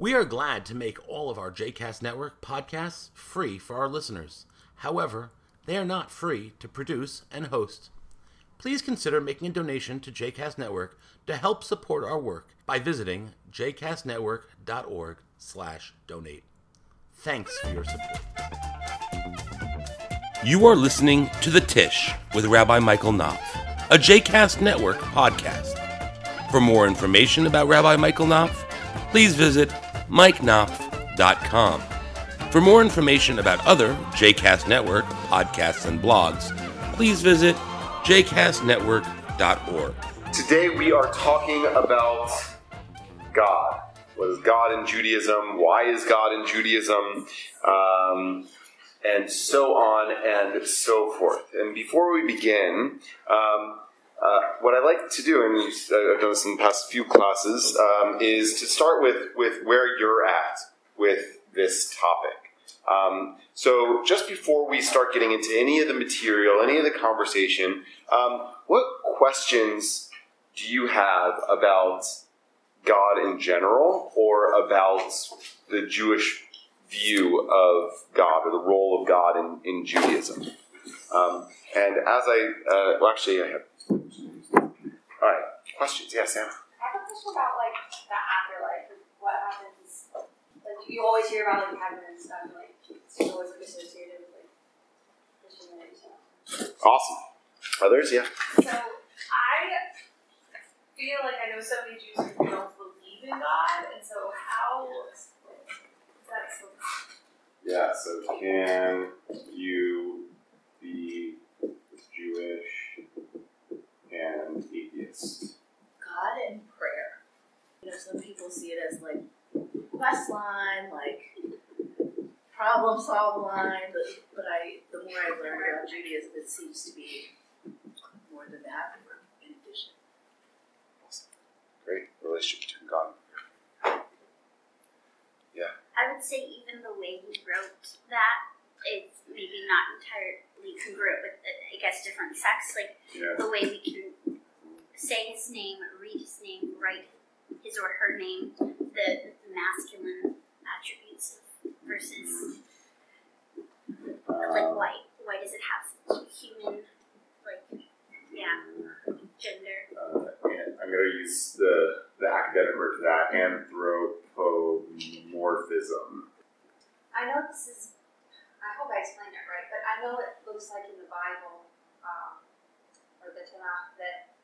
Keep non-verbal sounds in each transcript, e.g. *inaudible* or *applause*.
We are glad to make all of our JCast Network podcasts free for our listeners. However, they are not free to produce and host. Please consider making a donation to JCast Network to help support our work by visiting jcastnetwork.org slash donate. Thanks for your support. You are listening to The Tish with Rabbi Michael Knopf, a JCast Network podcast. For more information about Rabbi Michael Knopf, please visit mikeknopf.com. For more information about other JCast Network podcasts and blogs, please visit jcastnetwork.org. Today we are talking about God. What is God in Judaism? Why is God in Judaism? Um, and so on and so forth. And before we begin, um, uh, what I like to do, and I've done this in the past few classes, um, is to start with, with where you're at with this topic. Um, so, just before we start getting into any of the material, any of the conversation, um, what questions do you have about God in general or about the Jewish view of God or the role of God in, in Judaism? Um, and as I, uh, well, actually, I have. All right, questions? Yes, Sam. I have a question about like the afterlife. and What happens? Like you always hear about like heaven and stuff. Like it's always like, associated with like Christianity. So. Awesome. Others? Yeah. So I feel like I know so many Jews who don't believe in God, and so how is that so? Yeah, so can you be Jewish and atheist? God and prayer. You know, some people see it as like quest line, like problem solve line, but but I the more I learn about Judaism, it seems to be more than that. In addition, Great relationship between God and prayer. Yeah. I would say even the way he wrote that is maybe not entirely congruent with, uh, I guess, different sects. Like Yeah. the way we can say his name, read his name, write his or her name, the masculine attributes versus like Um, why why does it have such human like yeah gender? uh, and I'm going to use the, the academic word for that anthropomorphism. I know this is. I hope I explained it right, but I know it like in the Bible um, or the Tanakh that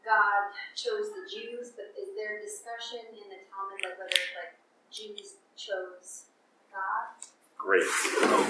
God chose the Jews, but is there discussion in the Talmud like whether like Jews chose God? Great.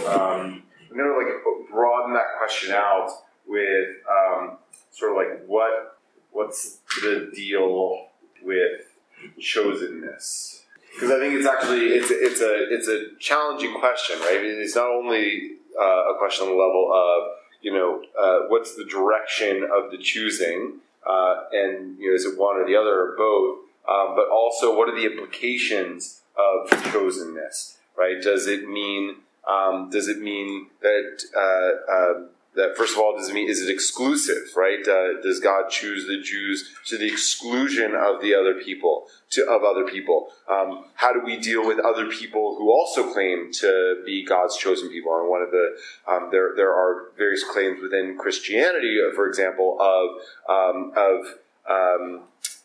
Um, I'm going to like broaden that question out with um, sort of like what what's the deal with chosenness? Because I think it's actually it's it's a it's a challenging question, right? It's not only uh, a question on the level of you know uh, what's the direction of the choosing, uh, and you know is it one or the other or both, um, but also what are the implications of chosenness, right? Does it mean um, does it mean that uh, uh, that first of all does it mean is it exclusive, right? Uh, does God choose the Jews to the exclusion of the other people, to of other people? Um, how do we deal with other people who also claim to be God's chosen people? And one of the um, there there are various claims within Christianity, uh, for example, of um, of um,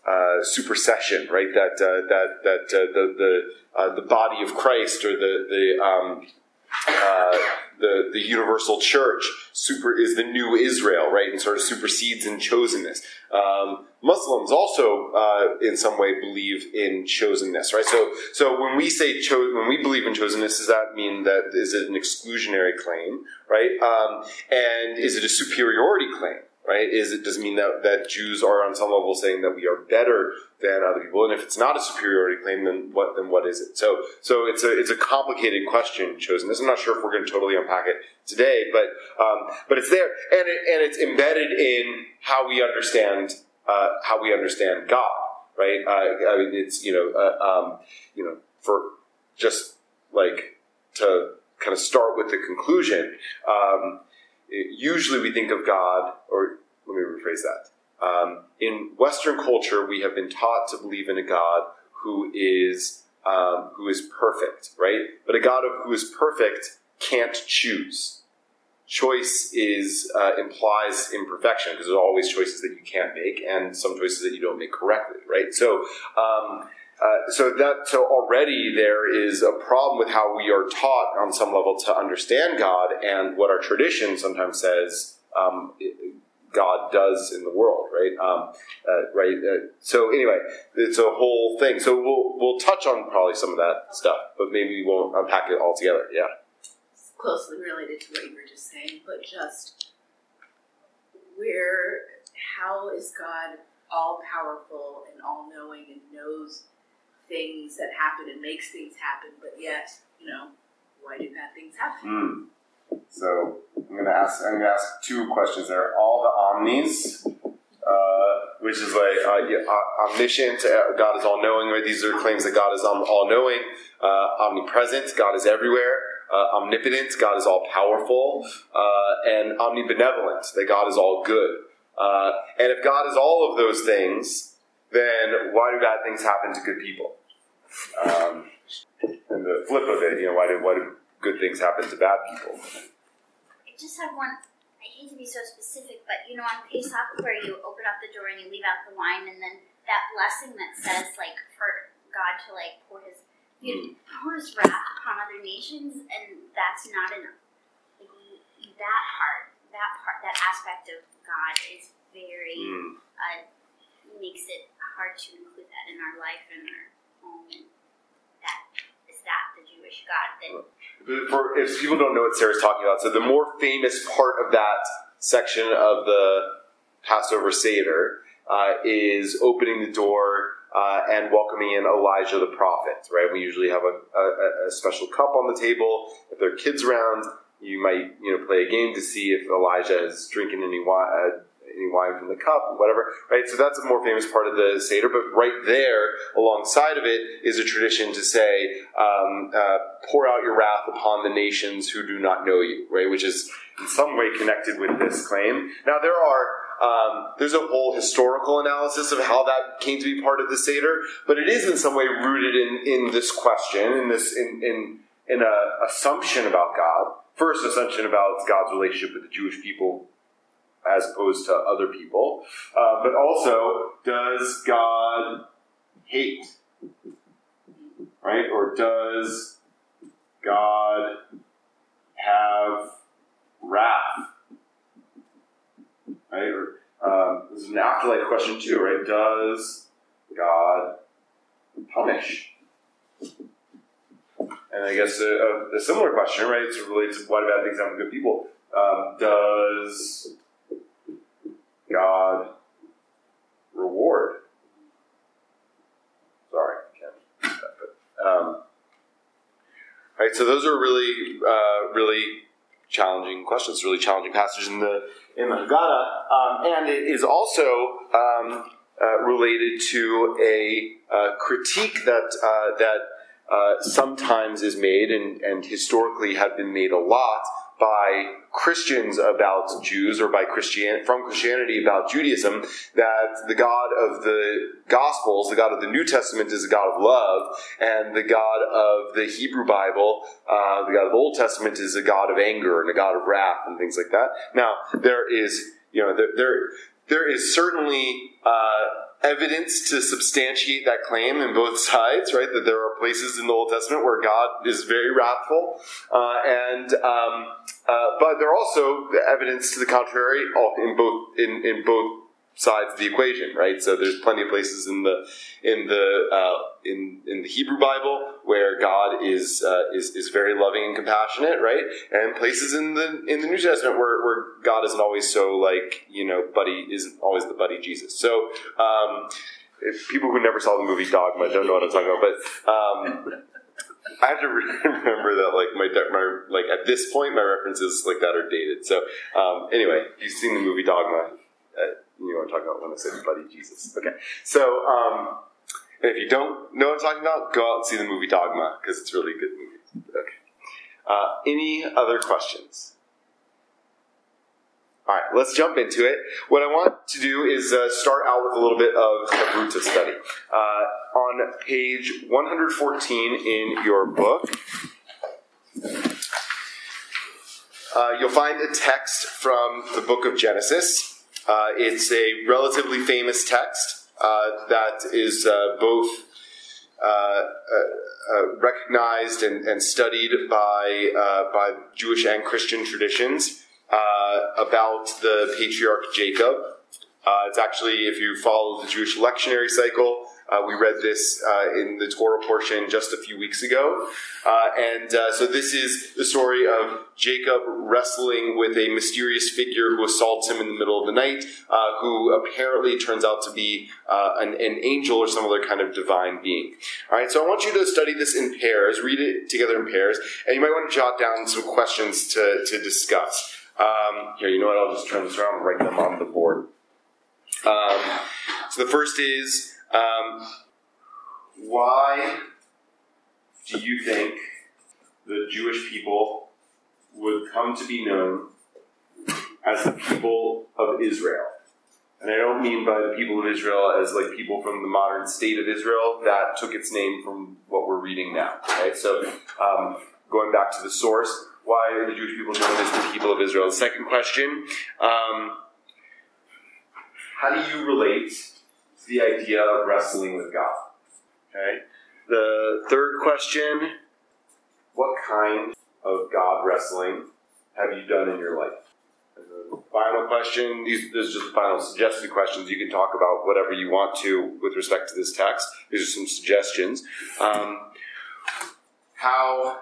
uh, supersession, right? That uh, that that uh, the the uh, the body of Christ or the the um, uh, the the universal church super is the new Israel, right? And sort of supersedes in chosenness. Um, Muslims also, uh, in some way, believe in chosenness, right? So, so when we say cho- when we believe in chosenness, does that mean that is it an exclusionary claim, right? Um, and is it a superiority claim? Right? Is it does it mean that, that Jews are on some level saying that we are better than other people? And if it's not a superiority claim, then what then what is it? So so it's a it's a complicated question, chosen. This I'm not sure if we're going to totally unpack it today, but um, but it's there, and it, and it's embedded in how we understand uh, how we understand God, right? Uh, I mean, it's you know uh, um, you know for just like to kind of start with the conclusion. Um, usually, we think of God, or let me rephrase that. Um, in Western culture, we have been taught to believe in a God who is um, who is perfect, right? But a God who is perfect can't choose. Choice is uh, implies imperfection because there's always choices that you can't make and some choices that you don't make correctly, right? So, um, uh, so that so already there is a problem with how we are taught on some level to understand God and what our tradition sometimes says um, God does in the world, right? Um, uh, right. Uh, so anyway, it's a whole thing. So we'll we'll touch on probably some of that stuff, but maybe we won't unpack it all together. Yeah. It's closely related to what you were just saying, but just where, how is God all powerful and all knowing and knows things that happen and makes things happen, but yet, you know, why do bad things happen? Mm. So I'm gonna ask. I'm gonna ask two questions there. Are all the omnis, uh, which is like uh, yeah, uh, omniscient. Uh, God is all knowing. Right? These are claims that God is all knowing, uh, omnipresent. God is everywhere. Uh, omnipotent. God is all powerful, and omnibenevolent. That God is all good. and if God is all of those things, then why do bad things happen to good people? Um, and the flip of it, you know, why do why do good things happen to bad people. I just have one. I hate to be so specific, but you know, on Pesach, where you open up the door and you leave out the wine, and then that blessing that says, like, for God to like pour His, you know, pour His wrath upon other nations, and that's not enough. Like, that part, that part, that aspect of God is very mm. uh, makes it hard to include that in our life and our that is that the Jewish God that for if people don't know what Sarah's talking about, so the more famous part of that section of the Passover Seder uh, is opening the door uh, and welcoming in Elijah the prophet. Right? We usually have a, a, a, special cup on the table. If there are kids around, you might you know play a game to see if Elijah is drinking any wine. Uh, any wine from the cup, whatever, right? So that's a more famous part of the Seder. But right there, alongside of it, is a tradition to say, um, uh, pour out your wrath upon the nations who do not know you, right? Which is in some way connected with this claim. Now, there are um, there's a whole historical analysis of how that came to be part of the Seder, but it is in some way rooted in, in this question, in this in in, in a assumption about God. First assumption about God's relationship with the Jewish people as opposed to other people. Uh, but also, does God hate? Right? Or does God have wrath? Right? Or, um, this is an afterlife question too, right? Does God punish? And I guess a, a, similar question, right? It's related to why do bad things happen to good people? Um, does God reward. Sorry, can't but, um, right. So those are really, uh, really challenging questions. Really challenging passage in the in the Haggadah, um, and it is also um, uh, related to a uh, critique that uh, that uh, sometimes is made and, and historically have been made a lot by Christians about Jews or by Christian from Christianity about Judaism that the God of the Gospels, the God of the New Testament, is a God of love, and the God of the Hebrew Bible, uh, the God of the Old Testament, is a God of anger and a God of wrath and things like that. Now there is, you know, there there, there is certainly. Uh, evidence to substantiate that claim in both sides, right? That there are places in the Old Testament where God is very wrathful, uh, and um, uh, but there are also evidence to the contrary in both in, in both sides of the equation, right? So there's plenty of places in the in the uh, in in the Hebrew Bible where God is uh, is is very loving and compassionate, right? And places in the in the New Testament where, where God isn't always so like you know buddy isn't always the buddy Jesus. So. Um, people who never saw the movie Dogma don't know what I'm talking about, but um, I have to *laughs* remember that like my, my like at this point my references like that are dated. So um, anyway, you've seen the movie Dogma, uh, you what I'm talking about when I say buddy Jesus. Okay, so um, if you don't know what I'm talking about, go out and see the movie Dogma because it's really a good movie. Okay. Uh, any other questions? All right, let's jump into it. What I want to do is uh, start out with a little bit of a chavruta study. Uh, on page 114 in your book, uh, you'll find a text from the book of Genesis. Uh, it's a relatively famous text uh, that is uh, both uh, uh, uh, recognized and, and studied by, by Jewish and Christian traditions about the patriarch Jacob. It's actually, if you follow the Jewish lectionary cycle, uh, we read this uh, in the Torah portion just a few weeks ago. Uh, and uh, so this is the story of Jacob wrestling with a mysterious figure who assaults him in the middle of the night, uh, who apparently turns out to be uh, an, an angel or some other kind of divine being. All right, so I want you to study this in pairs, read it together in pairs, and you might want to jot down some questions to, to discuss. Um, here, you know what? I'll just turn this around and write them on the board. Um, so the first is um, why do you think the Jewish people would come to be known as the people of Israel? And I don't mean by the people of Israel as like people from the modern state of Israel. That took its name from what we're reading now. Okay, so um, going back to the source, why are the Jewish people known as the people of Israel? The second question. Um, how do you relate the idea of wrestling with God? Okay. The third question What kind of God wrestling have you done in your life? The final question these, this is just the final suggested questions. You can talk about whatever you want to with respect to this text. These are some suggestions. Um, how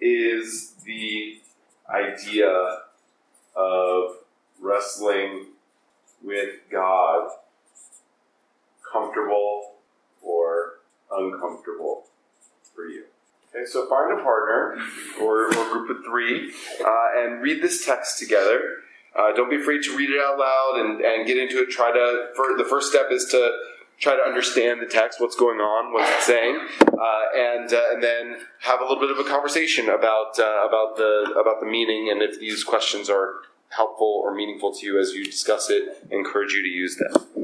is the idea of wrestling with God comfortable or uncomfortable for you? Okay, so find a partner or, or group of three uh, and read this text together. Uh, don't be afraid to read it out loud and, and get into it. Try to, for, the first step is to try to understand the text, what's going on, what's it saying, uh, and uh, and then have a little bit of a conversation about uh, about the about the meaning and if these questions are helpful or meaningful to you as you discuss it. Encourage you to use them.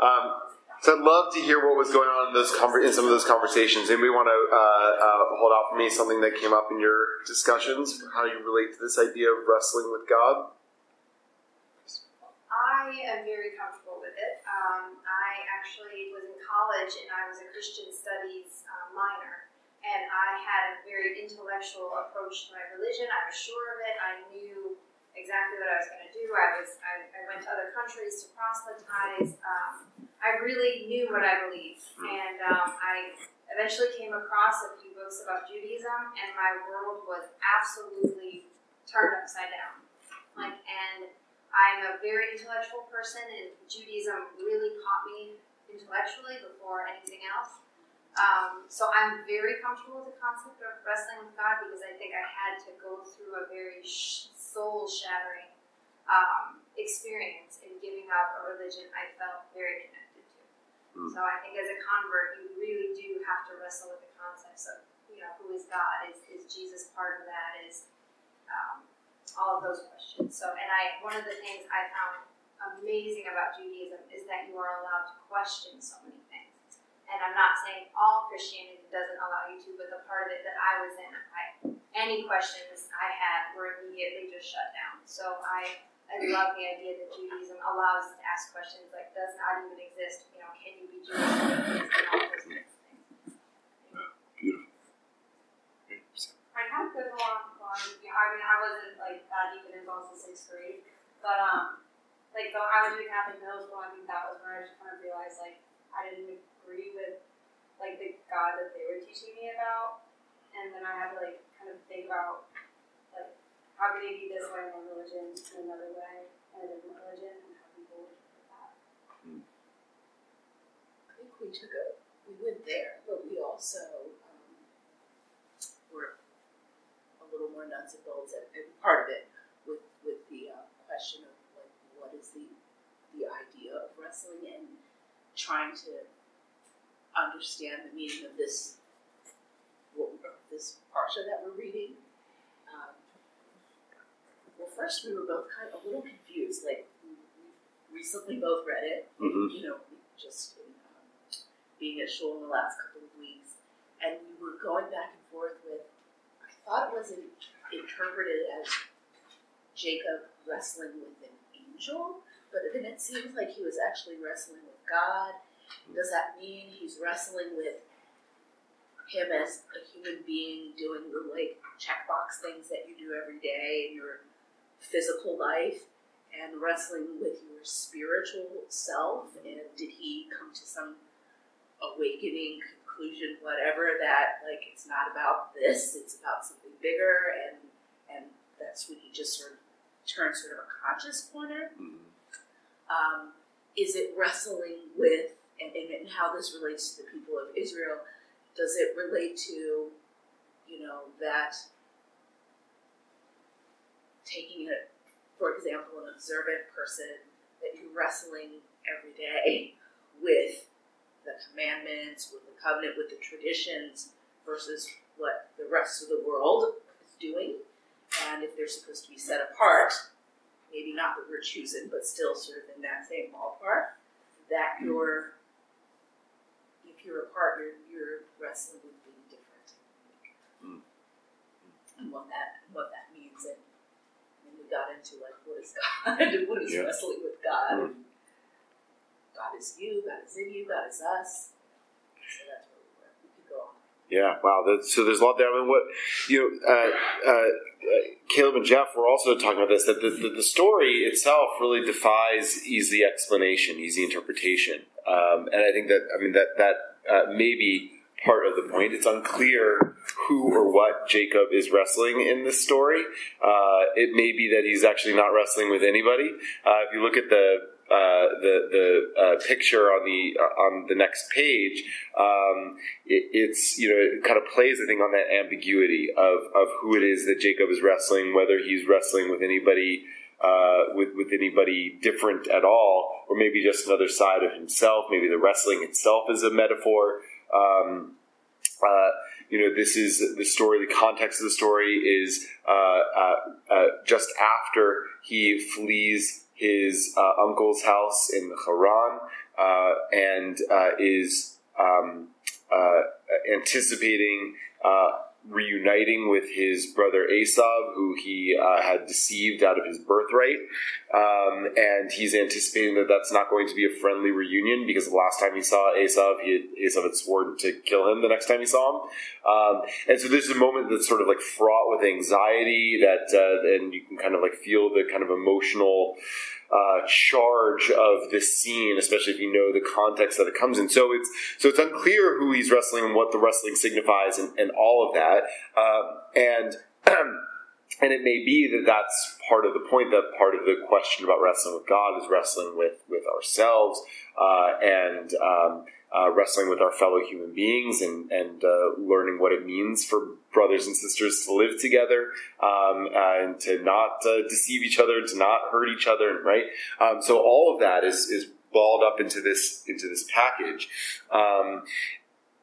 Um, so I'd love to hear what was going on in those in some of those conversations. Anybody want to uh, uh, hold out for me something that came up in your discussions? How you relate to this idea of wrestling with God? I am very comfortable with it. Um, I actually was in college and I was a Christian studies uh, minor, and I had a very intellectual approach to my religion. I was sure of it. I knew exactly what I was going to do. I was I, I went to other countries to proselytize. Um, I really knew what I believed, and um, I eventually came across a few books about Judaism, and my world was absolutely turned upside down. Like and I'm a very intellectual person, and Judaism really caught me intellectually before anything else. Um, so I'm very comfortable with the concept of wrestling with God because I think I had to go through a very sh- soul shattering um, experience in giving up a religion I felt very connected to. Mm. So I think as a convert, you really do have to wrestle with the concepts of, you know, who is God? Is, is Jesus part of that? Is um, all of those questions. So, and I, one of the things I found amazing about Judaism is that you are allowed to question so many things. And I'm not saying all Christianity doesn't allow you to, but the part of it that I was in, I, any questions I had were immediately just shut down. So I, I love the idea that Judaism allows us to ask questions like, does God even exist? You know, can you be Jewish? And all those kinds of things. I kind of go along on, you know, I mean, I wasn't like that deep in involved in sixth grade, but um, like though I was doing Catholic middle school, I think that was where I just kind of realized like I didn't agree with like the God that they were teaching me about, and then I had to like kind of think about like how could they be this way in one religion and another way in a different religion, and how people would with that. I think we took a, we went there, but we also um, were a little more nuts and bolts, and, and part of it with with the uh, question of like what is the the idea of wrestling and trying to understand the meaning of this what, this parsha that we're reading. Well, first we were both kind of a little confused. Like, we recently both read it, Mm-hmm. you know, just in, um, being at shul in the last couple of weeks, and we were going back and forth with. I thought it was in, interpreted as Jacob wrestling with an angel, but then it seems like he was actually wrestling with God. Does that mean he's wrestling with him as a human being doing the like checkbox things that you do every day in your physical life and wrestling with your spiritual self? And did he come to some awakening conclusion, whatever, that like it's not about this, it's about something bigger and and that's when he just sort of turns sort of a conscious corner? Mm-hmm. um, is it wrestling with and, and, and how this relates to the people of Israel? Does it relate to, you know, that taking it, for example, an observant person that you're wrestling every day with the commandments, with the covenant, with the traditions versus what the rest of the world is doing, and if they're supposed to be set apart, maybe not that we're choosing, but still sort of in that same ballpark, that you're, if you're apart, you're, you're wrestling with being different. Mm. And what that, what that means. And, and we got into like, what is God? and *laughs* what is Yeah. wrestling with God? God is you, God is in you, God is us. So that's where we were. We could go on. Yeah, wow. That, so there's a lot there. I mean, what you know, uh, uh, uh, Caleb and Jeff were also talking about this that the, the, the story itself really defies easy explanation, easy interpretation, um, and I think that I mean that that uh, may be part of the point. It's unclear who or what Jacob is wrestling in this story. Uh, it may be that he's actually not wrestling with anybody. Uh, if you look at the uh, the the uh, picture on the uh, on the next page, um, it, it's you know it kind of plays I think on that ambiguity of of who it is that Jacob is wrestling, whether he's wrestling with anybody uh, with with anybody different at all, or maybe just another side of himself. Maybe the wrestling itself is a metaphor. Um, uh, you know, this is the story. The context of the story is uh, uh, uh, just after he flees his uh, uncle's house in the Haran uh, and uh, is um, uh, anticipating uh, reuniting with his brother Esav, who he uh, had deceived out of his birthright. Um, and he's anticipating that that's not going to be a friendly reunion because the last time he saw Esav, he had, Esav had sworn to kill him the next time he saw him. Um, and so there's a moment that's sort of like fraught with anxiety that, uh, and you can kind of like feel the kind of emotional uh, charge of this scene, especially if you know the context that it comes in. So it's so it's unclear who he's wrestling and what the wrestling signifies and, and all of that. Um, and *clears throat* and it may be that that's part of the point. That part of the question about wrestling with God is wrestling with with ourselves uh, and. Um, uh, wrestling with our fellow human beings and, and uh, learning what it means for brothers and sisters to live together um, and to not uh, deceive each other, to not hurt each other, right? Um, so all of that is is balled up into this into this package. Um,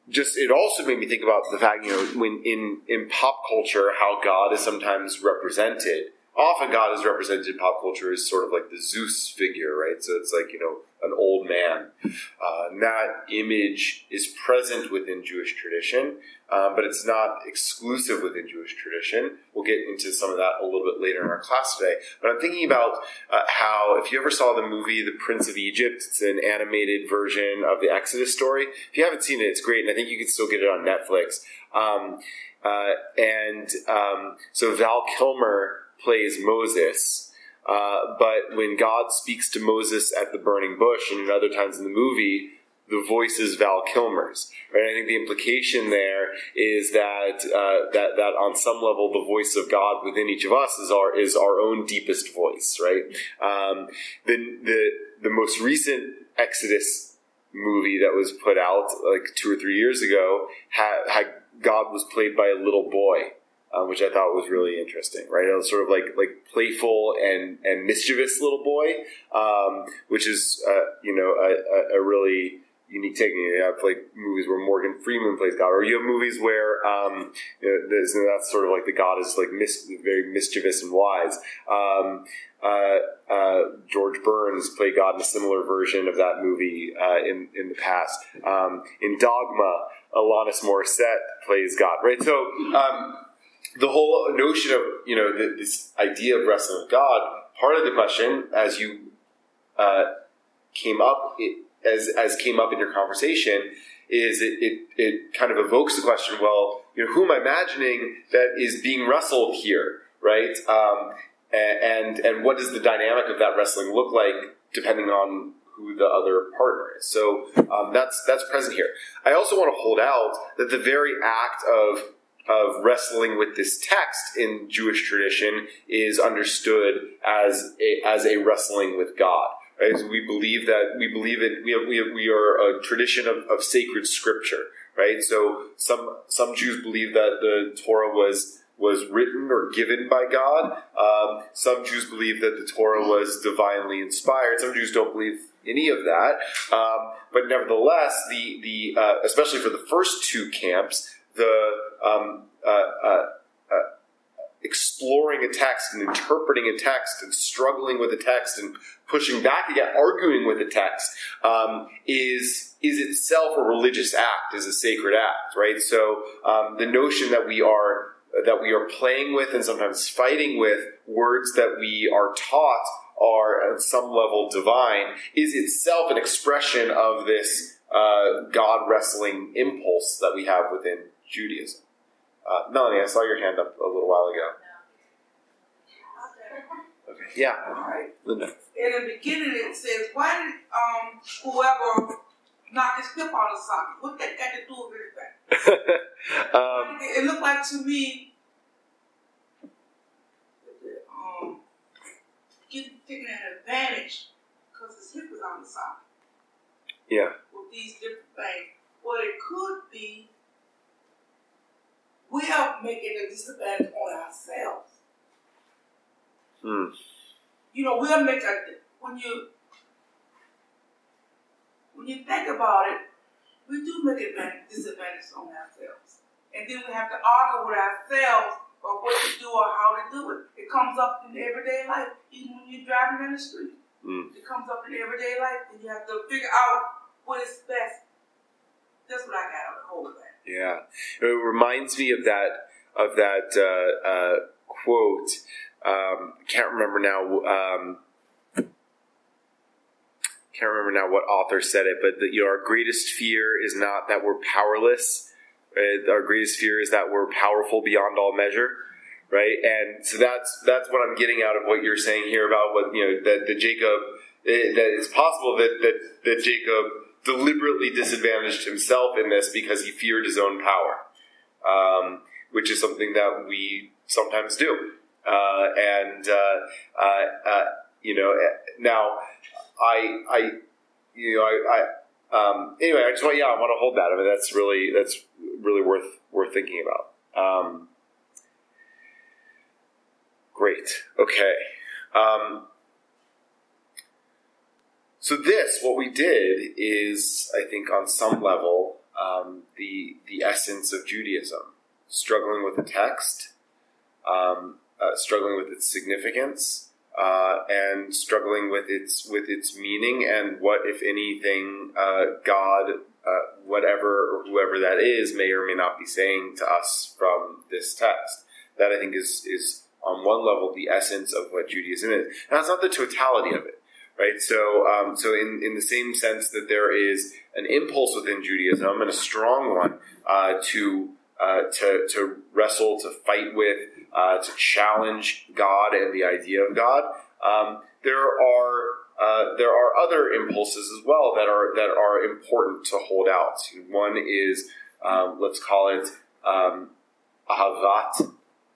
just it also made me think about the fact you know when in in pop culture how God is sometimes represented. Often God is represented in pop culture as sort of like the Zeus figure, right? So it's like you know an old man. Uh, and that image is present within Jewish tradition, um, but it's not exclusive within Jewish tradition. We'll get into some of that a little bit later in our class today. But I'm thinking about uh, how, if you ever saw the movie The Prince of Egypt, it's an animated version of the Exodus story. If you haven't seen it, it's great, and I think you can still get it on Netflix. Um, uh, and um, so Val Kilmer plays Moses. Uh, but when God speaks to Moses at the burning bush and in other times in the movie, the voice is Val Kilmer's. Right? I think the implication there is that uh, that that on some level the voice of God within each of us is our is our own deepest voice. Right. Um, the the the most recent Exodus movie that was put out like two or three years ago had, had God was played by a little boy uh, which I thought was really interesting. Right, was sort of like like playful and and mischievous little boy, um, which is uh, you know a, a, a really unique take. You have like movies where Morgan Freeman plays God, or you have movies where um, you know, that's sort of like the God is like mis- very mischievous and wise. Um, uh, uh, George Burns played God in a similar version of that movie uh, in in the past. Um, in Dogma, Alanis Morissette plays God. Right, so. Um, the whole notion of you know th- this idea of wrestling with God. Part of the question, as you uh, came up, it, as as came up in your conversation, is it, it it kind of evokes the question. Well, you know, who am I imagining that is being wrestled here, right? Um, and and what does the dynamic of that wrestling look like, depending on who the other partner is. So um, that's that's present here. I also want to hold out that the very act of of wrestling with this text in Jewish tradition is understood as a, as a wrestling with God. Right? So we believe that we believe it. We have, we have, we are a tradition of, of sacred scripture. Right. So some some Jews believe that the Torah was was written or given by God. Um, some Jews believe that the Torah was divinely inspired. Some Jews don't believe any of that. Um, but nevertheless, the the uh, especially for the first two camps, the um, uh, uh, uh, exploring a text and interpreting a text and struggling with a text and pushing back again, arguing with a text um, is is itself a religious act, is a sacred act, right? So um, the notion that we are that we are playing with and sometimes fighting with words that we are taught are at some level divine is itself an expression of this uh, God wrestling impulse that we have within Judaism. Uh, Melanie, I saw your hand up a little while ago. Okay. Yeah, right. Linda. In the beginning, it says, "Why did um whoever knock his hip out of socket? What that got to do with anything?" *laughs* um, it looked like to me um getting taking an advantage because his hip was on the socket yeah. with these different things. What it could be, we are making a disadvantage on ourselves. Hmm. you know, we'll make a when you when you think about it, we do make a disadvantage on ourselves, and then we have to argue with ourselves about what to do or how to do it. It comes up in everyday life, even when you're driving down the street. Mm. It comes up in everyday life, and you have to figure out what is best. That's what I got out of the whole thing. Yeah, it reminds me of that of that uh, uh, quote. Um, can't remember now. Um, can't remember now what author said it, but the, you know, our greatest fear is not that we're powerless. Our greatest fear is that we're powerful beyond all measure. Right, and so that's that's what I'm getting out of what you're saying here about what you know that the Jacob eh, that it's possible that that, that Jacob deliberately disadvantaged himself in this because he feared his own power, um, which is something that we sometimes do. Uh, and uh, uh, uh, you know, eh, now I, I, you know, I, I um, anyway, I just want, yeah, I want to hold that. I mean, that's really, that's really worth worth thinking about. Um, great. Okay. Um, so this, what we did, is I think on some level um, the the essence of Judaism, struggling with the text, um, uh, struggling with its significance, uh, and struggling with its with its meaning and what, if anything, uh, God, uh, whatever or whoever that is, may or may not be saying to us from this text. That I think is is on one level the essence of what Judaism is, and that's not the totality of it right? So, um, so in, in the same sense that there is an impulse within Judaism and a strong one uh, to uh, to to wrestle, to fight with, uh, to challenge God and the idea of God. Um, there are uh, there are other impulses as well that are that are important to hold out. One is um, let's call it um, ahavat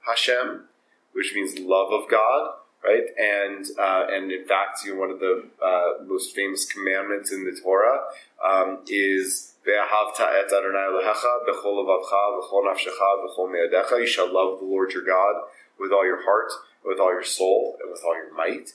Hashem, which means love of God right? And uh, and in fact, you know, one of the uh, most famous commandments in the Torah um, is "Ve'ahavta et Adonai v'chol nafshecha me'adecha." You shall love the Lord your God with all your heart, with all your soul, and with all your might.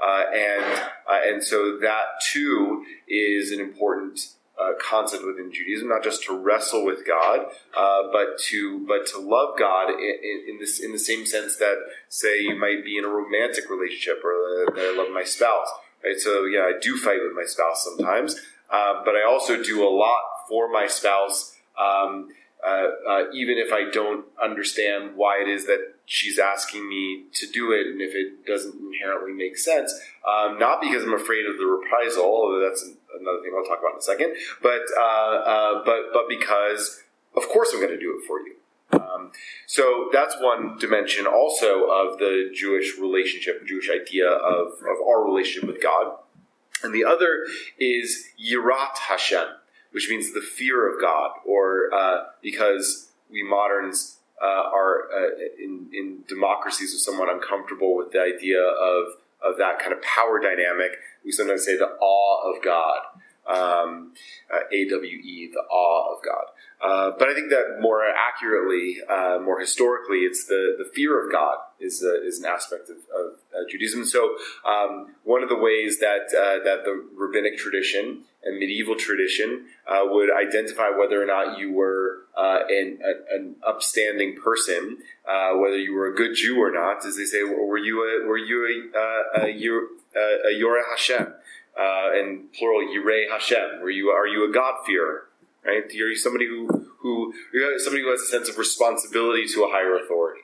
Uh, and uh, and so that too is an important uh, concept within Judaism, not just to wrestle with God, uh, but to but to love God in, in, in, this in the same sense that say you might be in a romantic relationship or that I love my spouse. Right? So yeah, I do fight with my spouse sometimes, uh, but I also do a lot for my spouse. Um, uh, uh, even if I don't understand why it is that she's asking me to do it, and if it doesn't inherently make sense, um, not because I'm afraid of the reprisal, although that's another thing I'll talk about in a second, but uh, uh but but because of course I'm going to do it for you. Um, so that's one dimension also of the Jewish relationship, Jewish idea of, of our relationship with God. And the other is Yirat Hashem, which means the fear of God, or uh, because we moderns uh, are uh, in, in democracies are somewhat uncomfortable with the idea of, of that kind of power dynamic, we sometimes say the awe of God. Um, uh, AWE, the awe of God. Uh, but I think that more accurately, uh, more historically, it's the, the fear of God is, uh, is an aspect of, of uh, Judaism. So um, one of the ways that uh, that the rabbinic tradition and medieval tradition would identify whether or not you were an, an, upstanding person, whether you were a good Jew or not, is they say, were you a, were you a, a, a, Uh, a Yoreh Hashem? Uh, and plural Yireh Hashem. Were you are you a God fearer? right? Are You're somebody who who somebody who has a sense of responsibility to a higher authority,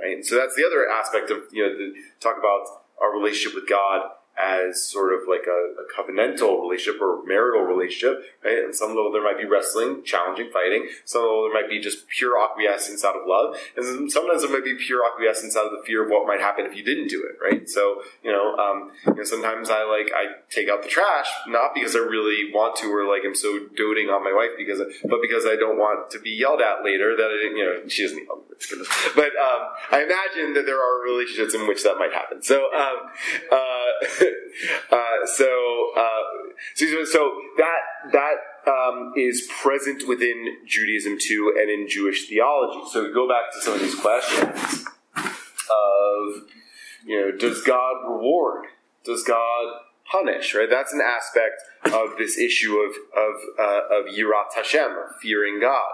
right? And so that's the other aspect of you know the, talk about our relationship with God as sort of like a, a, covenantal relationship or marital relationship, right? And some level there might be wrestling, challenging, fighting. Some level there might be just pure acquiescence out of love, and sometimes there might be pure acquiescence out of the fear of what might happen if you didn't do it, right? So you know, um, you know, sometimes I like I take out the trash not because I really want to or like I'm so doting on my wife because, but because I don't want to be yelled at later that I, didn't, you know she doesn't yell but um, I imagine that there are relationships in which that might happen. So, um, uh, *laughs* *laughs* uh, so, uh, so, that that um, is present within Judaism too, and in Jewish theology. So, we go back to some of these questions of, you know, does God reward? Does God punish? Right. That's an aspect of this issue of of uh, of yirat Hashem, of fearing God.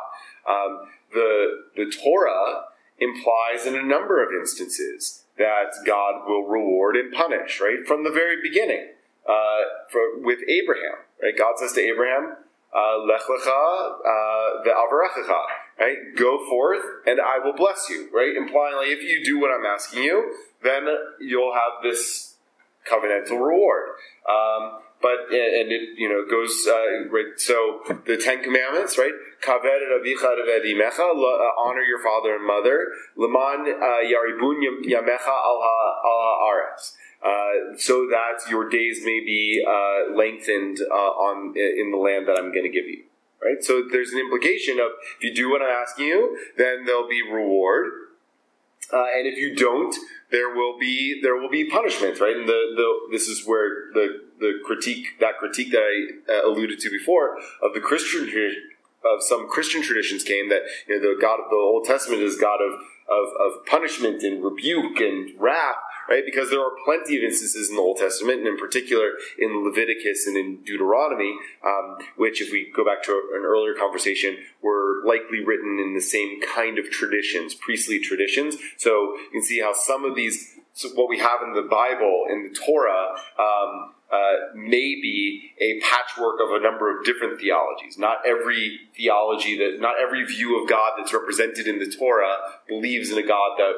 Um, the the Torah implies in a number of instances that God will reward and punish, right? From the very beginning, uh, for, with Abraham, right? God says to Abraham, uh, "Lech lecha uh, ve'avarechecha," right? Go forth, and I will bless you, right? Implying, like, if you do what I'm asking you, then you'll have this covenantal reward. Um, but and it you know goes uh, right. So the Ten Commandments, right? Uh, honor your father and mother. Leman uh, ya'arichun yamecha. Uh, so that your days may be uh, lengthened uh, on in the land that I'm going to give you. Right. So there's an implication of if you do what I'm asking you, then there'll be reward, and if you don't, there will be there will be punishment. Right. And the, the this is where the the critique that critique that I alluded to before of the Christian of some Christian traditions came that you know the God of the Old Testament is God of of, of punishment and rebuke and wrath, right? Because there are plenty of instances in the Old Testament, and in particular in Leviticus and in Deuteronomy, um, which, if we go back to an earlier conversation, were likely written in the same kind of traditions, priestly traditions. So you can see how some of these, so what we have in the Bible, in the Torah, um, uh, may be a patchwork of a number of different theologies. Not every theology that, not every view of God that's represented in the Torah believes in a God that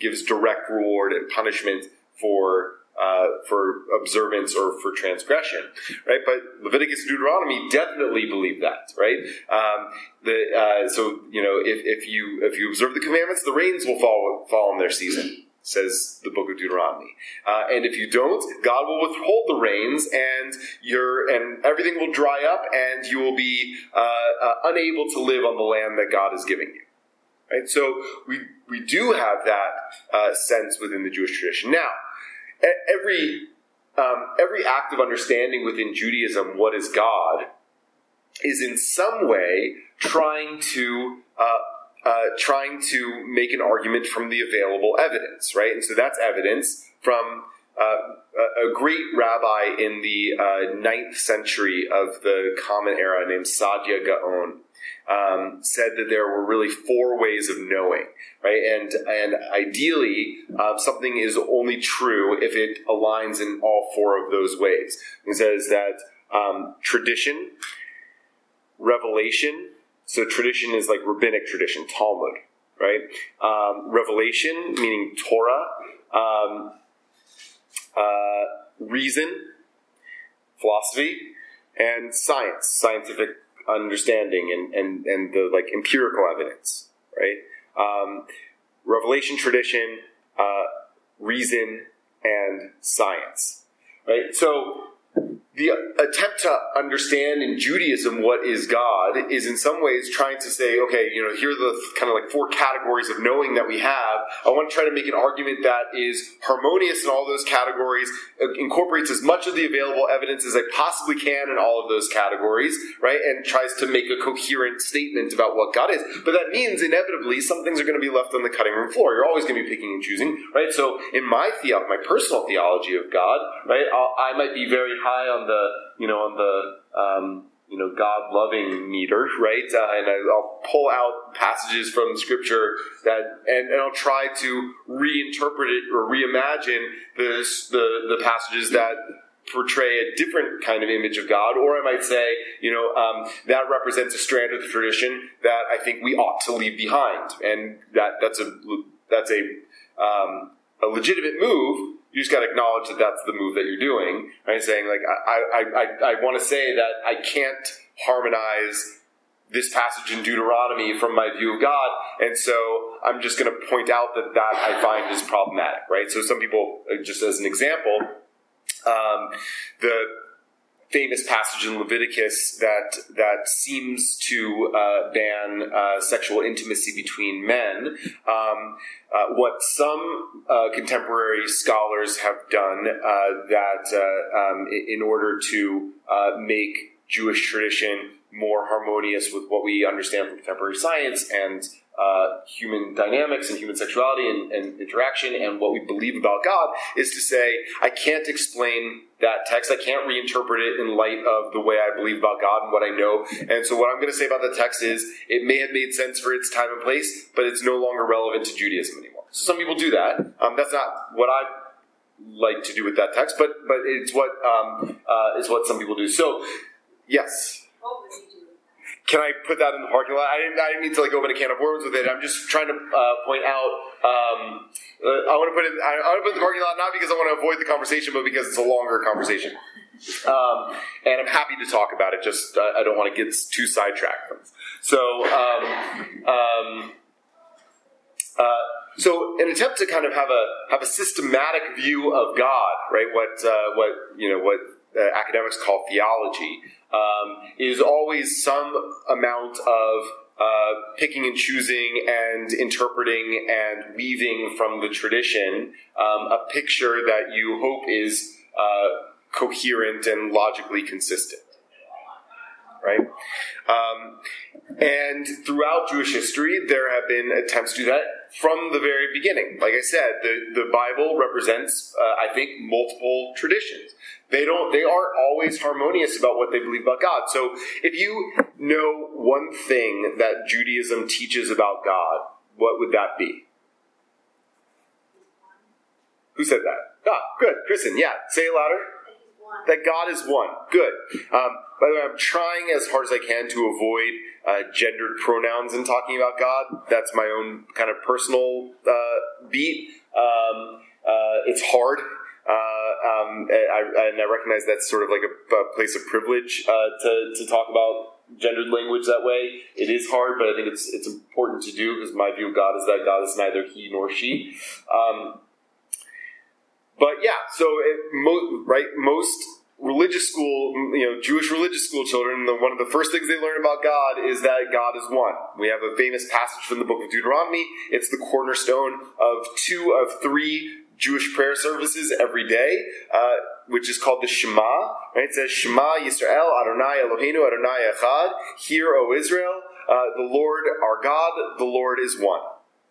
gives direct reward and punishment for uh, for observance or for transgression, right? But Leviticus and Deuteronomy definitely believe that, right? Um, the, uh, so you know, if, if you if you observe the commandments, the rains will fall fall in their season says the book of Deuteronomy. Uh, and if you don't, God will withhold the rains, and your and everything will dry up, and you will be uh, uh, unable to live on the land that God is giving you. Right. So we we do have that uh, sense within the Jewish tradition. Now, every um, every act of understanding within Judaism what is God is in some way trying to uh, trying to make an argument from the available evidence, right? And so that's evidence from uh, a great rabbi in the uh, ninth century of the Common Era named Saadia Gaon um, said that there were really four ways of knowing, right? And and ideally, uh, something is only true if it aligns in all four of those ways. He says that um, tradition, revelation. So tradition is like rabbinic tradition, Talmud, right? Um, revelation meaning Torah. Um, uh, reason, philosophy, and science, scientific understanding and, and, and the like empirical evidence, right? Um, revelation tradition, uh, reason, and science, right? So the attempt to understand in Judaism what is God is in some ways trying to say, okay, you know, here are the kind of like four categories of knowing that we have. I want to try to make an argument that is harmonious in all those categories, uh, incorporates as much of the available evidence as I possibly can in all of those categories, right? And tries to make a coherent statement about what God is. But that means inevitably some things are going to be left on the cutting room floor. You're always going to be picking and choosing, right? So in my theo- my personal theology of God, right, I'll, I might be very high on the you know on the um, you know God loving meter, right? Uh, and I, will pull out passages from Scripture that, and, and I'll try to reinterpret it or reimagine this, the the passages that portray a different kind of image of God, or I might say, you know, um, that represents a strand of the tradition that I think we ought to leave behind, and that that's a that's a um, a legitimate move you just got to acknowledge that that's the move that you're doing, right? Saying like, I, I, I, I want to say that I can't harmonize this passage in Deuteronomy from my view of God, and so I'm just going to point out that that I find is problematic, right? So some people, uh, just as an example, um, the famous passage in Leviticus that that seems to uh, ban uh, sexual intimacy between men. Um, uh, what some uh, contemporary scholars have done uh, that uh, um, in order to make Jewish tradition more harmonious with what we understand from contemporary science and uh, human dynamics and human sexuality and, and, interaction and what we believe about God is to say, I can't explain that text. I can't reinterpret it in light of the way I believe about God and what I know. And so, what I'm going to say about the text is, it may have made sense for its time and place, but it's no longer relevant to Judaism anymore. So, some people do that. Um, that's not what I like to do with that text, but but it's what um, uh, is what some people do. So, yes. What would you do? Can I put that in the parking lot? I didn't, I didn't mean to like open a can of worms with it. I'm just trying to uh, point out. Um, uh, I want to put it. I, I want to put in the parking lot not because I want to avoid the conversation, but because it's a longer conversation. Um, and I'm happy to talk about it. Just uh, I don't want to get too sidetracked. So. Um, um, uh, so, an attempt to kind of have a have a systematic view of God, right? What uh, what you know what uh, academics call theology, um, is always some amount of uh, picking and choosing and interpreting and weaving from the tradition um, a picture that you hope is uh, coherent and logically consistent. Right? Um, and throughout Jewish history, there have been attempts to do that from the very beginning. Like I said, the, the Bible represents, uh, I think, multiple traditions. They don't. They aren't always harmonious about what they believe about God. So, if you know one thing that Judaism teaches about God, what would that be? Who said that? Ah, good, Kristen. Yeah, say it louder. That God is one. Good. Um, by the way, I'm trying as hard as I can to avoid uh, gendered pronouns in talking about God. That's my own kind of personal uh, beat. Um, uh, it's hard uh, um, I, and I recognize that's sort of like a, a place of privilege uh, to, to talk about gendered language that way. It is hard, but I think it's it's important to do because my view of God is that God is neither he nor she. Um, but yeah, so it, mo- right, most religious school, you know, Jewish religious school children, the, one of the first things they learn about God is that God is one. We have a famous passage from the book of Deuteronomy. It's the cornerstone of two of three Jewish prayer services every day, uh, which is called the Shema. Right? It says Shema Yisrael Adonai Eloheinu Adonai Echad. Hear, O Israel, uh, the Lord our God, the Lord is one.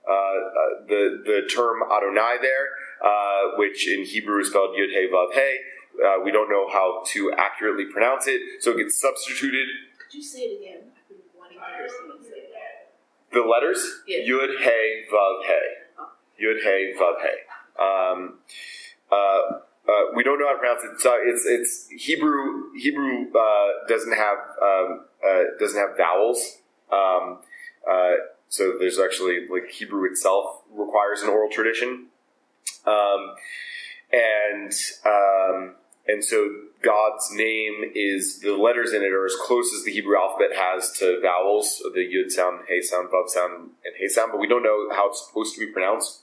uh, uh, the the term Adonai there, uh, which in Hebrew is spelled Yud Hey Vav Hey. Uh, we don't know how to accurately pronounce it, so it gets substituted. Could you say it again? I've been wanting to hear someone say that. The letters Yeah. Yud Hey Vav Hey. Yud Hey Vav Hey. Um, uh, uh, we don't know how to pronounce it. So it's it's Hebrew. Hebrew uh, doesn't have um, uh, doesn't have vowels. Um, uh, so there's actually like Hebrew itself requires an oral tradition, um, and um, and so God's name is the letters in it are as close as the Hebrew alphabet has to vowels, the Yud sound, Hey sound, Vav sound, and Hey sound, but we don't know how it's supposed to be pronounced.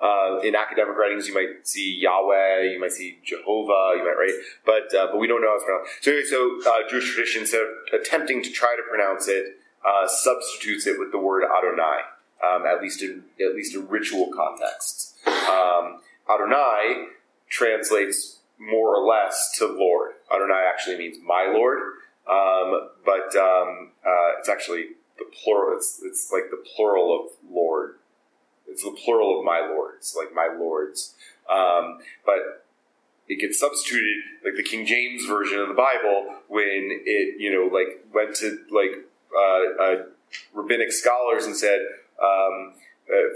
Uh, in academic writings, you might see Yahweh, you might see Jehovah, you might right, but uh, but we don't know how it's pronounced. So anyway, so uh, Jewish tradition, instead of attempting to try to pronounce it, uh, substitutes it with the word Adonai, um, at least in at least in ritual contexts. Um, Adonai translates more or less to Lord. Adonai actually means my Lord, um, but um, uh, it's actually the plural. It's it's like the plural of Lord. It's the plural of my lords, like my lords. Um, but it gets substituted, like the King James version of the Bible, when it, you know, like went to like uh, uh, rabbinic scholars and said, um, uh,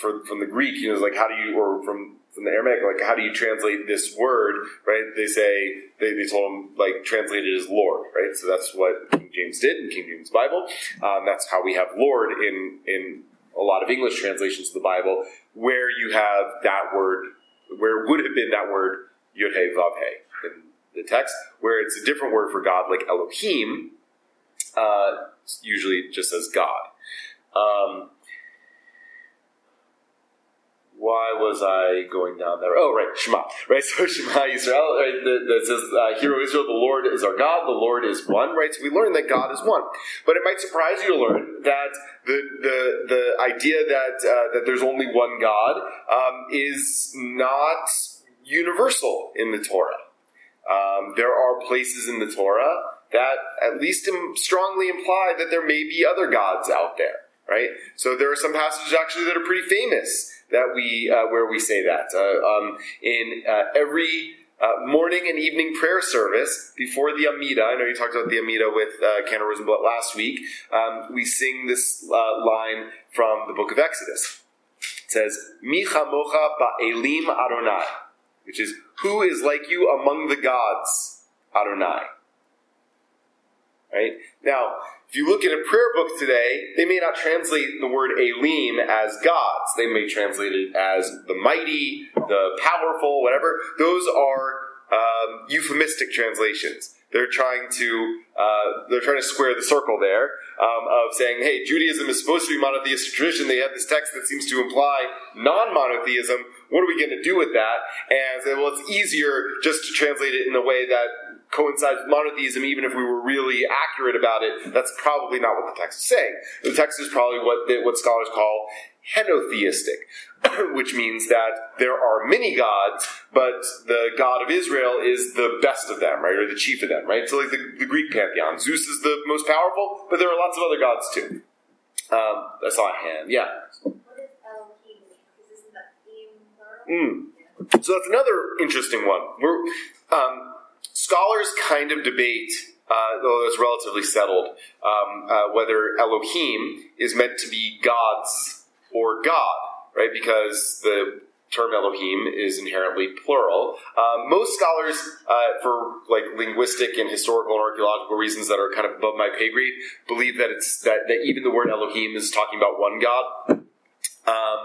for, from the Greek, you know, it's like how do you, or from from the Aramaic, like how do you translate this word, right? They say they, they told him like translate it as Lord, right? So that's what King James did in King James Bible. Um, that's how we have Lord in in a lot of English translations of the Bible, where you have that word, where it would have been that word Hey Vav in the text, where it's a different word for God, like Elohim, uh, usually just as God. Um, why was I going down there? Oh, right, Shema, right? *laughs* So Shema Israel, right? That, that says, uh, "Hear, O Israel, the Lord is our God. The Lord is one." Right? So we learn that God is one. But it might surprise you to learn that the the the idea that uh, that there's only one God um, is not universal in the Torah. Um, there are places in the Torah that at least strongly imply that there may be other gods out there, right? So there are some passages actually that are pretty famous that we uh, where we say that uh, um, in uh, every. Uh, morning and evening prayer service before the Amida. I know you talked about the Amida with uh, Kenna Rosenblatt last week. Um, we sing this line from the book of Exodus. It says, Mi chamocha ba'elim Adonai, which is, who is like you among the gods, Adonai. Right? Now, if you look at a prayer book today, they may not translate the word Elim as gods. They may translate it as the mighty, the powerful, whatever. Those are um, euphemistic translations. They're trying to uh, they're trying to square the circle there um, of saying, hey, Judaism is supposed to be monotheistic tradition. They have this text that seems to imply non-monotheism. What are we going to do with that? And say, well, it's easier just to translate it in a way that coincides with monotheism, even if we were really accurate about it. That's probably not what the text is saying. The text is probably what the, what scholars call henotheistic, *coughs* which means that there are many gods, but the God of Israel is the best of them, right, or the chief of them, right? So, like the, the Greek pantheon, Zeus is the most powerful, but there are lots of other gods too. Um, I saw a hand. Yeah. What is Elohim? Because isn't that im plural? Mm. So that's another interesting one. We're, um, scholars kind of debate, uh, though it's relatively settled, um, uh, whether Elohim is meant to be gods or God, right? Because the term Elohim is inherently plural. Um, most scholars, uh, for like linguistic and historical and archaeological reasons that are kind of above my pay grade, believe that it's that, that even the word Elohim is talking about one God. Um,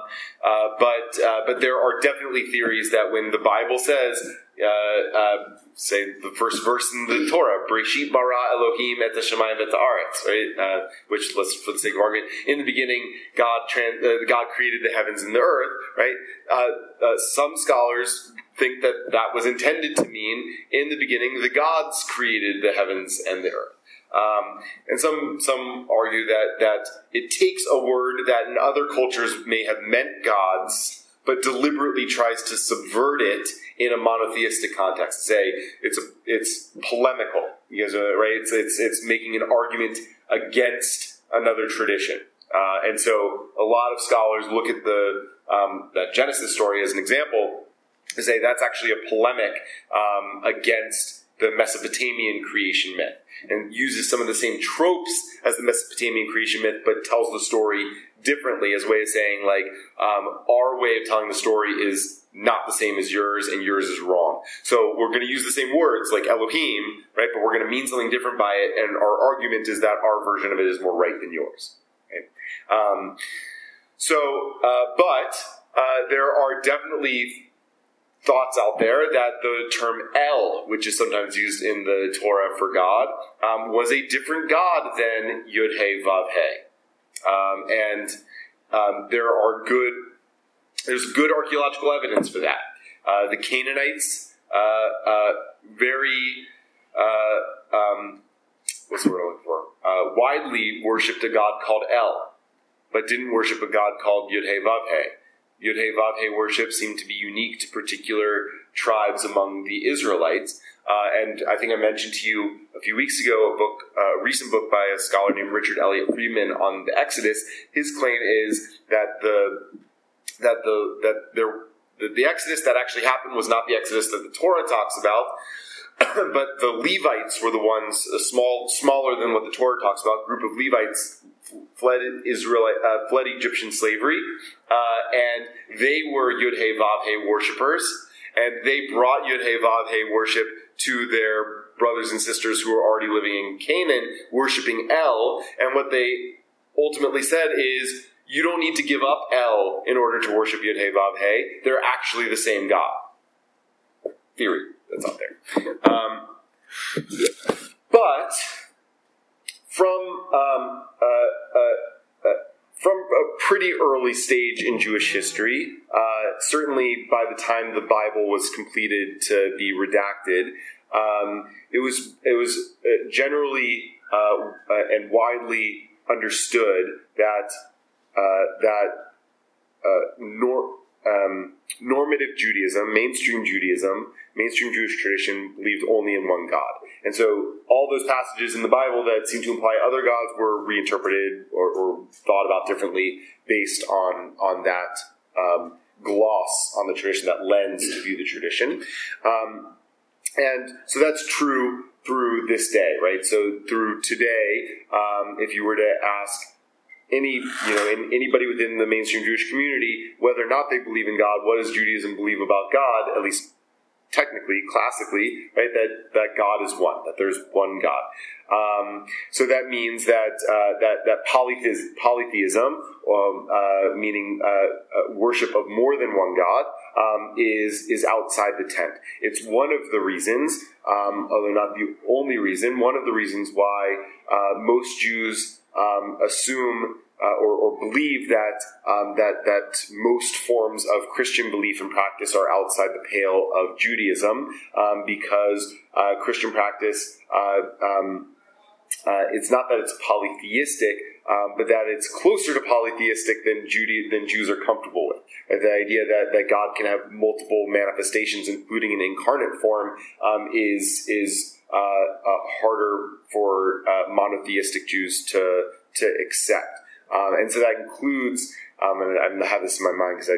uh, but uh, but there are definitely theories that when the Bible says, uh, uh, say the first verse in the Torah, "Breshit bara Elohim et hashemayim et haaretz," right? Uh, which let's for the sake of argument, in the beginning, God tran- uh, God created the heavens and the earth, right? Uh, some scholars think that that was intended to mean in the beginning the gods created the heavens and the earth. Um, and some some argue that that it takes a word that in other cultures may have meant gods, but deliberately tries to subvert it in a monotheistic context. Say it's a, it's polemical, you are right. It's it's it's making an argument against another tradition. Uh, and so a lot of scholars look at the um, that Genesis story as an example to say that's actually a polemic um, against the Mesopotamian creation myth and uses some of the same tropes as the Mesopotamian creation myth, but tells the story differently as a way of saying like um, our way of telling the story is not the same as yours and yours is wrong. So we're going to use the same words like Elohim, right? But we're going to mean something different by it, and our argument is that our version of it is more right than yours. Okay? Um, so, uh, but uh, there are definitely thoughts out there that the term El, which is sometimes used in the Torah for God, um, was a different God than Yud He Vav He, um, and um, there are good. There's good archaeological evidence for that. Uh, the Canaanites uh, uh, very uh, um, what's the word I'm looking for? Uh, widely worshipped a god called El, but didn't worship a god called Yud He worship seemed to be unique to particular tribes among the Israelites. Uh, and I think I mentioned to you a few weeks ago a book, a recent book by a scholar named Richard Elliott Friedman on the Exodus. His claim is that the that the that there the, the Exodus that actually happened was not the Exodus that the Torah talks about, *coughs* but the Levites were the ones, a small, smaller than what the Torah talks about, group of Levites fled Israel, uh, fled Egyptian slavery, uh, and they were Yud He Vav He worshippers, and they brought Yud He Vav He worship to their brothers and sisters who were already living in Canaan, worshiping El, and what they ultimately said is, you don't need to give up El in order to worship Yud He Vav He. They're actually the same God. Theory that's out there. Um, but from um, uh, uh, from a pretty early stage in Jewish history, uh, certainly by the time the Bible was completed to be redacted, um, it was it was uh, generally uh, and widely understood that that nor, um, normative Judaism, mainstream Judaism, mainstream Jewish tradition believed only in one God. And so all those passages in the Bible that seem to imply other gods were reinterpreted or, or thought about differently based on, on that um, gloss on the tradition, that lens to view the tradition. Um, and so that's true through this day, right? So through today, um, if you were to ask any you know in, anybody within the mainstream Jewish community, whether or not they believe in God, what does Judaism believe about God? At least technically, classically, right? That that God is one, that there's one God. Um, so that means that uh, that that polytheism, polytheism um, uh, meaning uh, uh, worship of more than one God, um, is is outside the tent. It's one of the reasons, um, although not the only reason, one of the reasons why uh, most Jews um, assume uh, or, or, believe that um, that that most forms of Christian belief and practice are outside the pale of Judaism, um, because uh, Christian practice uh, um, uh, it's not that it's polytheistic, um, but that it's closer to polytheistic than Judy than Jews are comfortable with. The idea that, that God can have multiple manifestations, including an incarnate form, um, is is uh, uh, harder for uh, monotheistic Jews to to accept, um, and so that includes. Um, and I have this in my mind because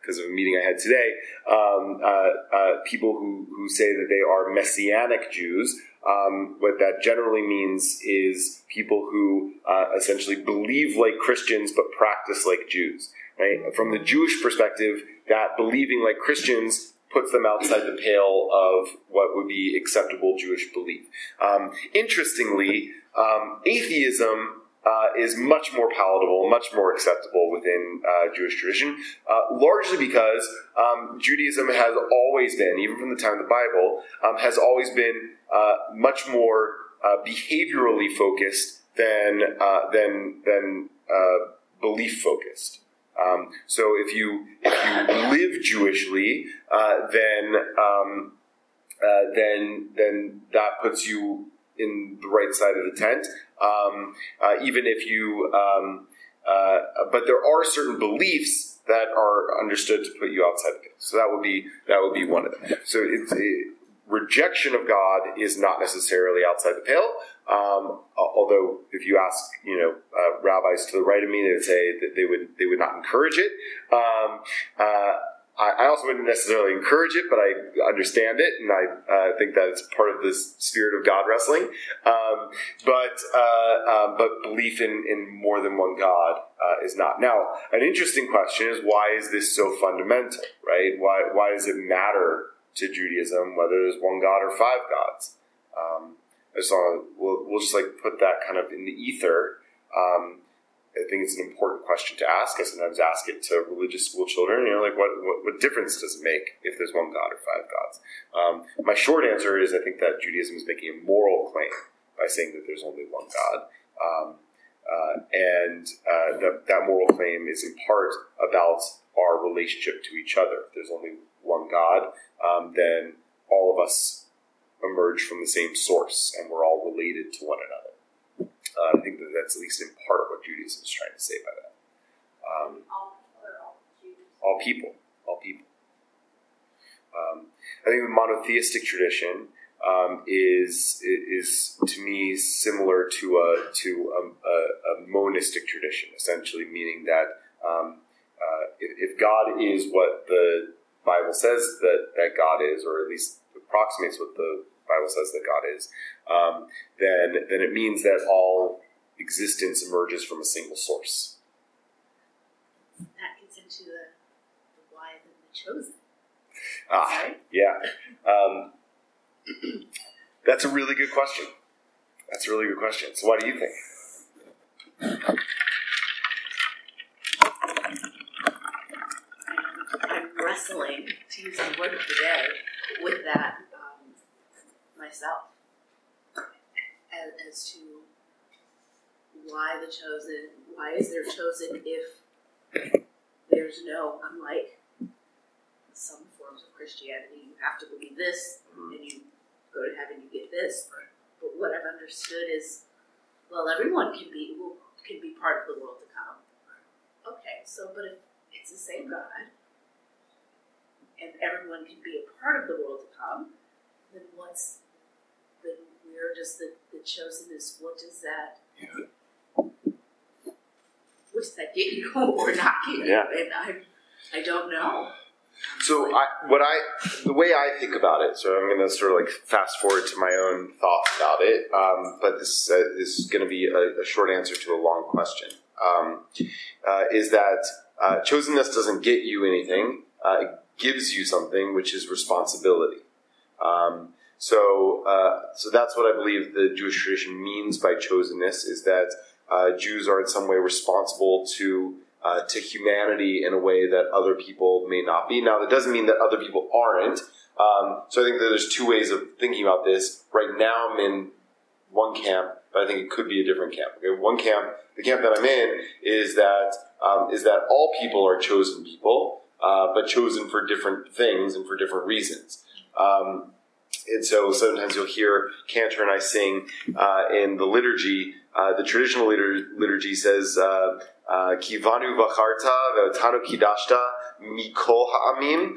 because of a meeting I had today. Um, uh, uh, people who who say that they are messianic Jews. Um, what that generally means is people who uh, essentially believe like Christians but practice like Jews. Right? From the Jewish perspective, that believing like Christians puts them outside the pale of what would be acceptable Jewish belief. Um, interestingly, um, atheism uh, is much more palatable, much more acceptable within uh, Jewish tradition, uh, largely because um, Judaism has always been, even from the time of the Bible, um, has always been uh, much more uh, behaviorally focused than uh, than than belief focused. Um, so if you if you live Jewishly, then um, then then that puts you in the right side of the tent. Um, uh, even if you, um, uh, but there are certain beliefs that are understood to put you outside the pale. So that would be that would be one of them. So it's a, rejection of God is not necessarily outside the pale, Um, although, if you ask, you know, uh, rabbis to the right of me, they would say that they would they would not encourage it. Um, uh, I, I also wouldn't necessarily encourage it, but I understand it, and I uh, think that it's part of this spirit of God wrestling. Um, but uh, um, but belief in, in more than one God uh, is not. Now, an interesting question is why is this so fundamental, right? Why why does it matter to Judaism whether there's one God or five gods? Um, I just want to we'll, we'll just like put that kind of in the ether. Um, I think it's an important question to ask. I sometimes ask it to religious school children. You know, like what, what, what difference does it make if there's one God or five gods? Um, my short answer is I think that Judaism is making a moral claim by saying that there's only one God. Um, uh, and uh, that, that moral claim is in part about our relationship to each other. If there's only one God, um, then all of us emerge from the same source and we're all related to one another. Uh, I think that that's at least in part what Judaism is trying to say by that. Um, All, all all people, all people. Um, I think the monotheistic tradition um, is is to me similar to a to a, a, a monistic tradition, essentially meaning that um, uh, if, if God is what the Bible says that that God is, or at least approximates what the Bible says that God is, um, then then it means that all existence emerges from a single source. That gets into the, the why of the chosen. Ah, Right? yeah. Um, *clears throat* that's a really good question. That's a really good question. So, what do you think? I'm wrestling, to use the word of the day, with that um, myself. As, as to why the chosen, why is there chosen if there's no, unlike some forms of Christianity, you have to believe this mm-hmm. and you go to heaven, you get this. But what I've understood is, well, everyone can be will, can be part of the world to come. Okay, so but if it's the same God, and everyone can be a part of the world to come, then what's then we're just the, the chosenness, what does that what does that get you *laughs* or not get you? Yeah. And I I don't know. So, I, what I, the way I think about it, so I'm going to sort of like fast forward to my own thoughts about it, um, but this, uh, this is going to be a, a short answer to a long question. Um, uh, is that uh, chosenness doesn't get you anything, uh, it gives you something, which is responsibility. Um, so, uh, so that's what I believe the Jewish tradition means by chosenness is that uh, Jews are in some way responsible to uh, to humanity in a way that other people may not be. Now, that doesn't mean that other people aren't. Um, so I think that there's two ways of thinking about this. Right now, I'm in one camp, but I think it could be a different camp. Okay, one camp, the camp that I'm in is that um, is that all people are chosen people, uh, but chosen for different things and for different reasons. Um, and so sometimes you'll hear Cantor and I sing uh, in the liturgy. Uh, the traditional litur- liturgy says, uh, uh, "Kivanu vacharta ve'otanu kidashta mikol ha'amim,"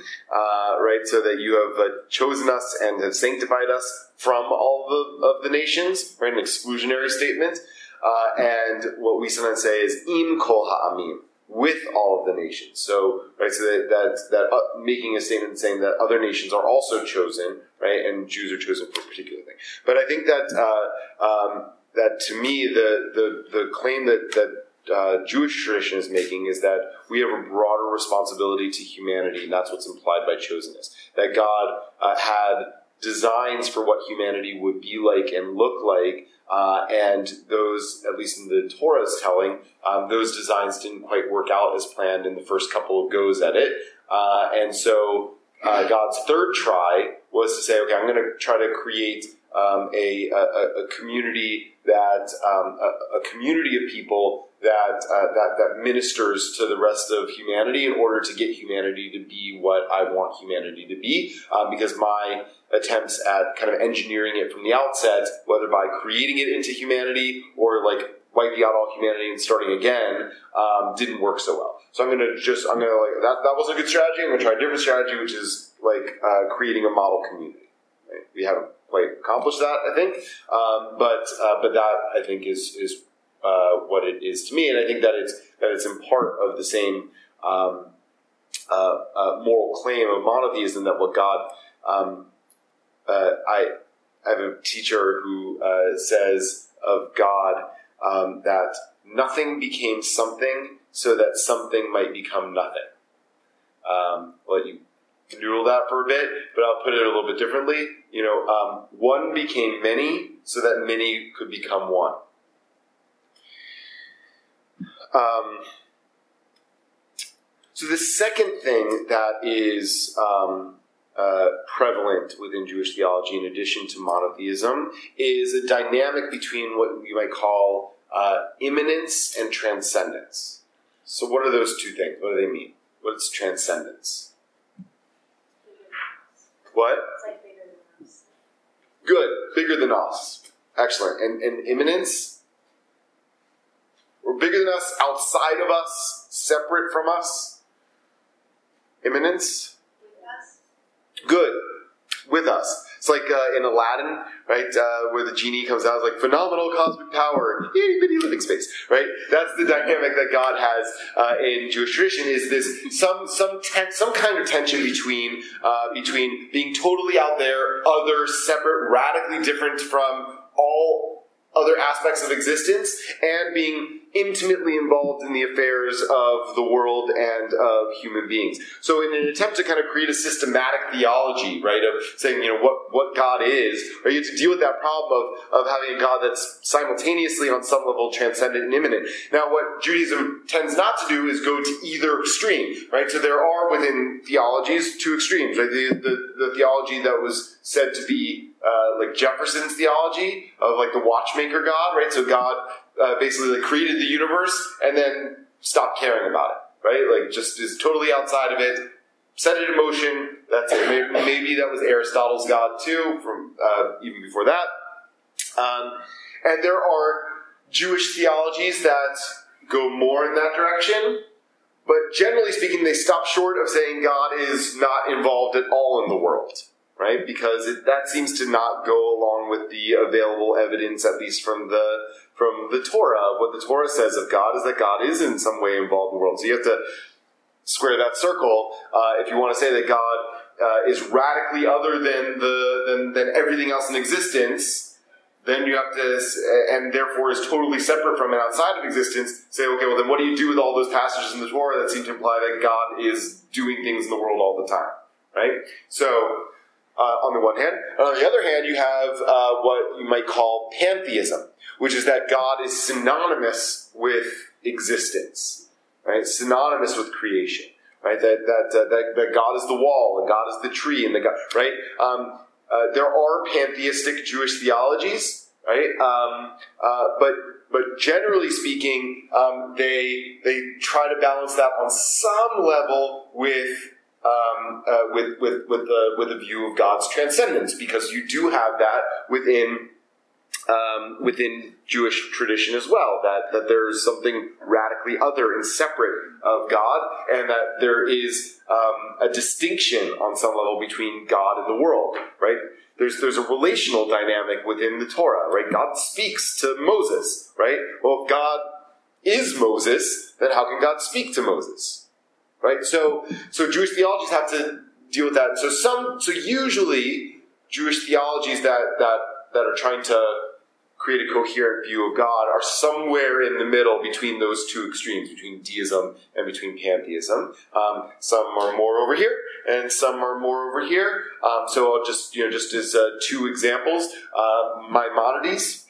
right? So that you have chosen us and have sanctified us from all the, of the nations, right? An exclusionary statement. Uh, and what we sometimes say is "im kol ha'amim." With all of the nations, so right, so that that, that uh, making a statement saying that other nations are also chosen, right, and Jews are chosen for a particular thing. But I think that uh, um, that to me the the, the claim that that uh, Jewish tradition is making is that we have a broader responsibility to humanity, and that's what's implied by chosenness. That God uh, had designs for what humanity would be like and look like, uh, and those, at least in the Torah's telling, um, those designs didn't quite work out as planned in the first couple of goes at it, uh, and so uh, God's third try was to say, okay, I'm going to try to create um, a, a, a community that um, a, a community of people that, uh, that that ministers to the rest of humanity in order to get humanity to be what I want humanity to be. Um, because my attempts at kind of engineering it from the outset, whether by creating it into humanity or like wiping out all humanity and starting again, um, didn't work so well. So I'm gonna just I'm gonna like that that was a good strategy. I'm gonna try a different strategy, which is like uh, creating a model community. We haven't quite accomplished that, I think, um, but uh, but that I think is is uh, what it is to me, and I think that it's that it's in part of the same um, uh, uh, moral claim of monotheism that what God. Um, uh, I, I have a teacher who uh, says of God um, that nothing became something so that something might become nothing. Um, I'll you noodle that for a bit, but I'll put it a little bit differently. You know, um, one became many so that many could become one. Um, so the second thing that is um, uh, prevalent within Jewish theology, in addition to monotheism, is a dynamic between what we might call uh, immanence and transcendence. So, what are those two things? What do they mean? What's transcendence? What? It's like bigger than us. Good, bigger than us. Excellent. And, and immanence? Or bigger than us, outside of us, separate from us? Us. Good. With us. It's like uh, in Aladdin, right, uh, where the genie comes out, it's like phenomenal cosmic power, itty bitty living space, right? That's the dynamic that God has uh, in Jewish tradition. Is this some some ten, some kind of tension between uh, between being totally out there, other, separate, radically different from all other aspects of existence, and being intimately involved in the affairs of the world and of human beings. So, in an attempt to kind of create a systematic theology, right, of saying, you know, what, what God is, or you have to deal with that problem of, of having a God that's simultaneously on some level transcendent and immanent. Now, what Judaism tends not to do is go to either extreme, right? So, there are within theologies two extremes, right? The, the, the theology that was said to be uh, like Jefferson's theology of like the watchmaker God, right? So, God uh, basically like created the universe and then stopped caring about it, right? Like just is totally outside of it, set it in motion. That's it. Maybe, maybe that was Aristotle's God too, from uh, even before that. Um, and there are Jewish theologies that go more in that direction, but generally speaking, they stop short of saying God is not involved at all in the world right? Because it, that seems to not go along with the available evidence, at least from the from the Torah. What the Torah says of God is that God is in some way involved in the world. So you have to square that circle uh, if you want to say that God uh, is radically other than the than, than everything else in existence. Then you have to, and therefore is totally separate from and outside of existence. Say, okay, well then, what do you do with all those passages in the Torah that seem to imply that God is doing things in the world all the time, right? So, uh, on the one hand. And on the other hand, you have uh, what you might call pantheism, which is that God is synonymous with existence, right? Synonymous with creation, right? That that uh, that, that God is the wall, and God is the tree, and the God, right? Um, uh, there are pantheistic Jewish theologies, right? Um, uh, but but generally speaking, um, they they try to balance that on some level with um, uh, with with with the with a view of God's transcendence, because you do have that within um, within Jewish tradition as well. That that there is something radically other and separate of God, and that there is um, a distinction on some level between God and the world. Right? There's there's a relational dynamic within the Torah. Right? God speaks to Moses. Right? Well, if God is Moses, then how can God speak to Moses? right? So, so Jewish theologies have to deal with that. So some, so usually Jewish theologies that that that are trying to create a coherent view of God are somewhere in the middle between those two extremes, between deism and between pantheism. Um, some are more over here, and some are more over here. Um, so I'll just you know just as uh, two examples, uh, Maimonides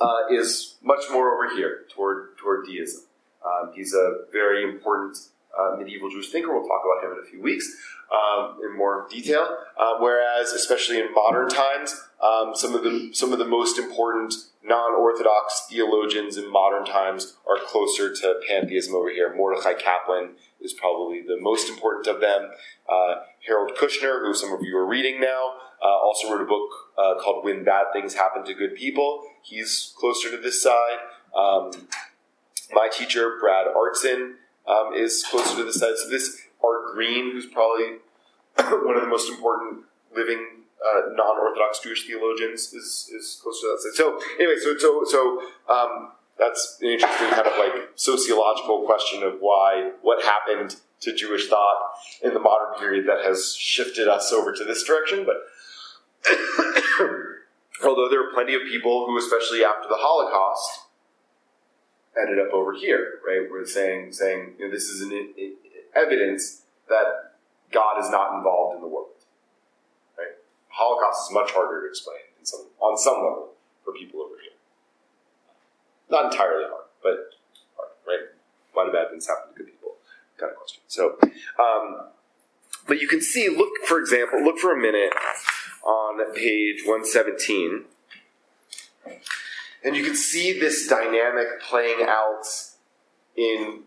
uh, is much more over here toward toward deism. Um, he's a very important uh, medieval Jewish thinker. We'll talk about him in a few weeks um, in more detail. Uh, whereas, especially in modern times, um, some of the some of the most important non-Orthodox theologians in modern times are closer to pantheism over here. Mordechai Kaplan is probably the most important of them. Uh, Harold Kushner, who some of you are reading now, uh, also wrote a book uh, called "When Bad Things Happen to Good People." He's closer to this side. Um, my teacher, Brad Artson, um, is closer to the side. So this Art Green, who's probably *coughs* one of the most important living uh, non-Orthodox Jewish theologians is is close to that. side. So anyway, so so so um, that's an interesting kind of like sociological question of why what happened to Jewish thought in the modern period that has shifted us over to this direction. But *coughs* although there are plenty of people who, especially after the Holocaust, ended up over here, right? We're saying saying you know, this is an evidence that God is not involved in the world. Right? Holocaust is much harder to explain in some, on some level for people over here. Not entirely hard, but hard, right? Why do bad things happen to good people? Kind of question. So, um, but you can see, look for example, look for a minute on page 117. And you can see this dynamic playing out in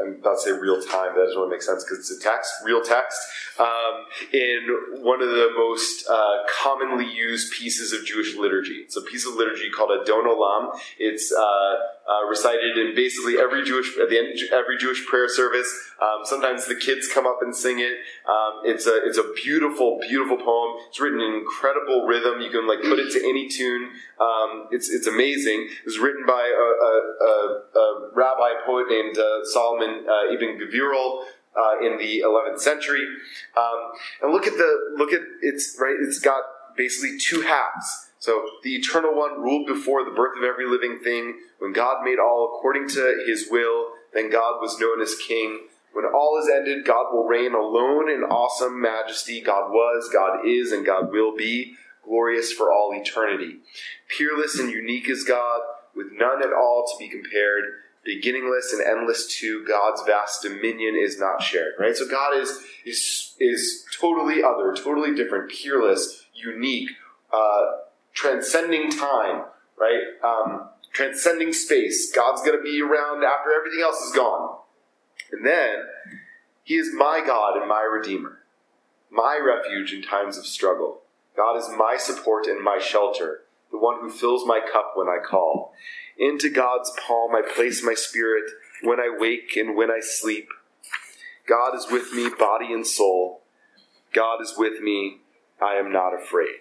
I'm about to say real time. That doesn't really make sense because it's a text, real text. Um, in one of the most uh, commonly used pieces of Jewish liturgy, it's a piece of liturgy called Adon Olam. It's uh, uh, recited in basically every Jewish at the end every Jewish prayer service. Um, sometimes the kids come up and sing it. Um, it's a it's a beautiful, beautiful poem. It's written in incredible rhythm. You can like put it to any tune. Um, it's it's amazing. It was written by a, a, a, a rabbi poet named uh, Solomon uh, Ibn Gabirol uh, in the 11th century. Um, and look at the look at it's right. It's got basically two halves. So the eternal one ruled before the birth of every living thing. When God made all according to His will, then God was known as King. When all is ended, God will reign alone in awesome majesty. God was, God is, and God will be glorious for all eternity. Peerless and unique is God, with none at all to be compared. Beginningless and endless too, God's vast dominion is not shared. Right? So God is is is totally other, totally different, peerless, unique, uh, transcending time. Right? Um, transcending space. God's going to be around after everything else is gone. And then He is my God and my Redeemer, my refuge in times of struggle. God is my support and my shelter, the one who fills my cup when I call. Into God's palm I place my spirit when I wake and when I sleep. God is with me, body and soul. God is with me. I am not afraid.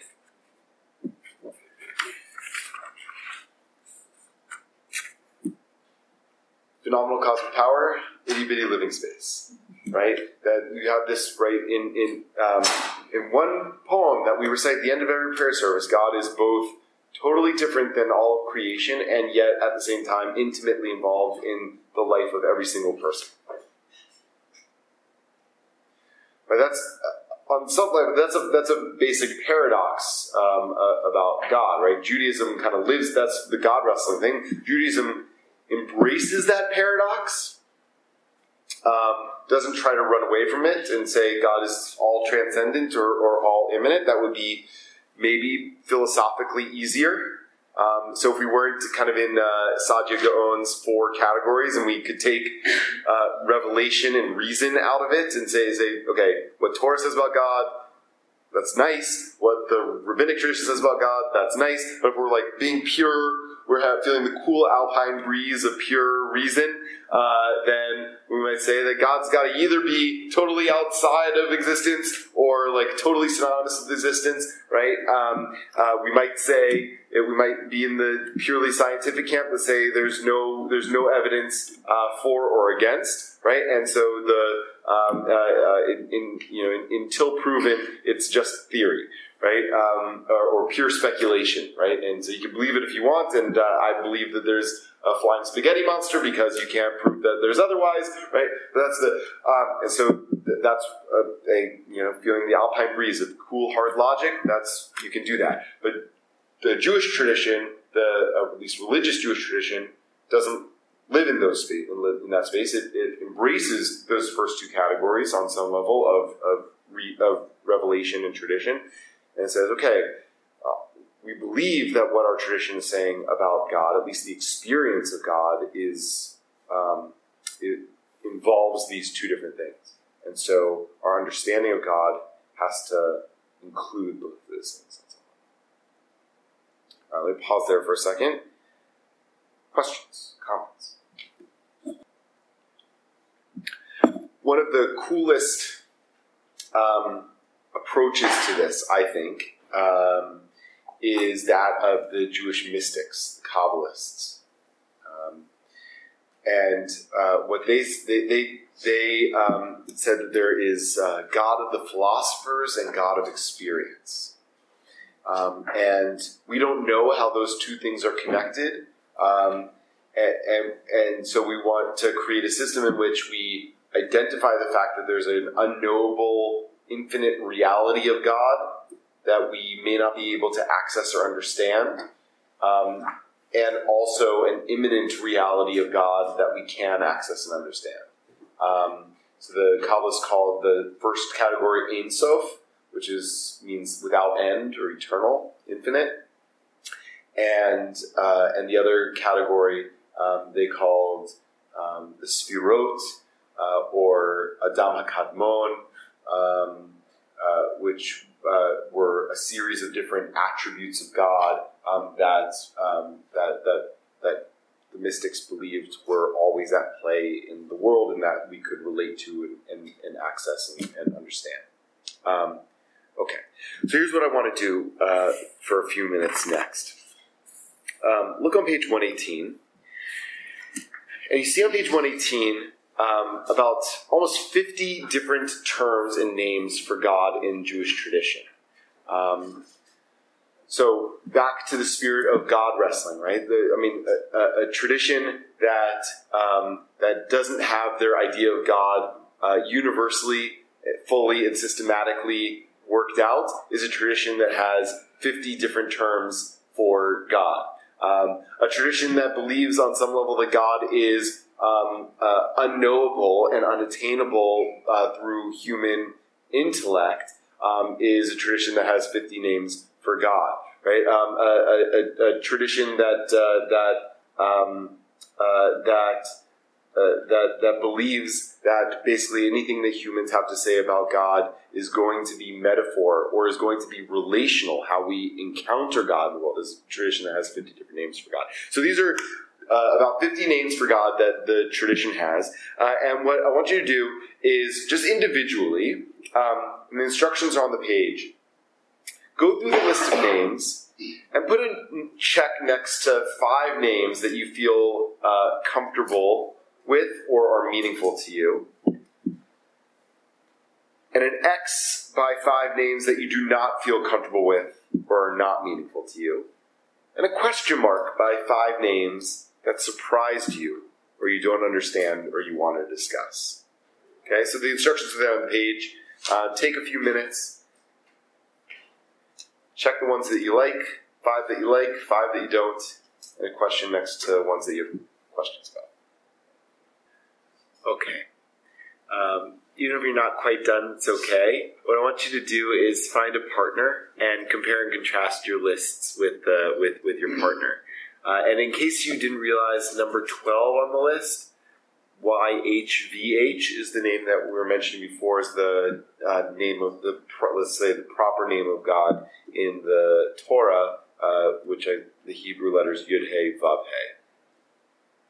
Phenomenal cosmic power, itty bitty living space. Right? That you have this right in in um, in one poem that we recite at the end of every prayer service. God is both totally different than all of creation, and yet at the same time intimately involved in the life of every single person. Right? That's uh, on some level. That's a that's a basic paradox um, uh, about God. Right? Judaism kind of lives. That's the God wrestling thing. Judaism embraces that paradox. Um, doesn't try to run away from it and say God is all transcendent or, or all immanent. That would be maybe philosophically easier. Um, so if we weren't kind of in uh, Saadia Gaon's four categories and we could take uh, revelation and reason out of it and say, say, okay, what Torah says about God, that's nice. What the rabbinic tradition says about God, that's nice. But if we're like being pure, we're feeling the cool alpine breeze of pure reason, uh, then we might say that God's got to either be totally outside of existence or like totally synonymous with existence, right? Um, uh, we might say we might be in the purely scientific camp that say there's no there's no evidence uh, for or against, right? And so the um, uh, uh, in, in, you know in, until proven, it's just theory, right? Um, or, or, pure speculation, right? And so you can believe it if you want, and uh, I believe that there's a flying spaghetti monster because you can't prove that there's otherwise, right? But that's the um, and so that's a, a, you know feeling the alpine breeze of cool hard logic. That's you can do that, but the Jewish tradition, the uh, at least religious Jewish tradition, doesn't live in those space, in that space. It, it, embraces those first two categories on some level of of, re, of revelation and tradition, and says, okay, uh, we believe that what our tradition is saying about God, at least the experience of God, is um, it involves these two different things, and so our understanding of God has to include both of those things. All right, let me pause there for a second. Questions, comments? One of the coolest um, approaches to this, I think, um, is that of the Jewish mystics, the Kabbalists. Um, and uh, what they they they, they um, said that there is uh, God of the philosophers and God of experience, um, and we don't know how those two things are connected, um, and, and and so we want to create a system in which we identify the fact that there's an unknowable, infinite reality of God that we may not be able to access or understand. Um, and also an immanent reality of God that we can access and understand. Um, so the Kabbalists call the first category Ein Sof, which is means without end or eternal, infinite, and uh, and the other category um, they called um, the Sfirot uh, or Adam HaKadmon, um, uh, which uh, were a series of different attributes of God um, that, um, that that that the mystics believed were always at play in the world and that we could relate to and, and, and access and, and understand. Um, okay, so here's what I want to do uh, for a few minutes next. Um, look on page 118, and you see on page 118 um, about almost 50 different terms and names for God in Jewish tradition. Um, so back to the spirit of God wrestling, right? The, I mean, a, a, tradition that um, that doesn't have their idea of God uh, universally, fully, and systematically worked out is a tradition that has 50 different terms for God. Um, a tradition that believes on some level that God is um, uh, unknowable and unattainable uh, through human intellect um, is a tradition that has 50 names for God, right? Um, a, a, a, tradition that uh, that um, uh, that uh, that that believes that basically anything that humans have to say about God is going to be metaphor or is going to be relational. How we encounter God in the world is a tradition that has 50 different names for God. So these are uh, about 50 names for God that the tradition has. Uh, and what I want you to do is just individually, um, and the instructions are on the page, go through the list of names and put a check next to five names that you feel uh, comfortable with or are meaningful to you. And an X by five names that you do not feel comfortable with or are not meaningful to you. And a question mark by five names that surprised you or you don't understand or you want to discuss. Okay, so the instructions are there on the page. Uh, take a few minutes. Check the ones that you like, five that you like, five that you don't, and a question next to ones that you have questions about. Okay. Um, even if you're not quite done, it's okay. What I want you to do is find a partner and compare and contrast your lists with uh, with with your partner. Uh, and in case you didn't realize, number 12 on the list, YHVH is the name that we were mentioning before, is the uh, name of the, let's say, the proper name of God in the Torah, uh, which I, the Hebrew letters Yud He Vav He.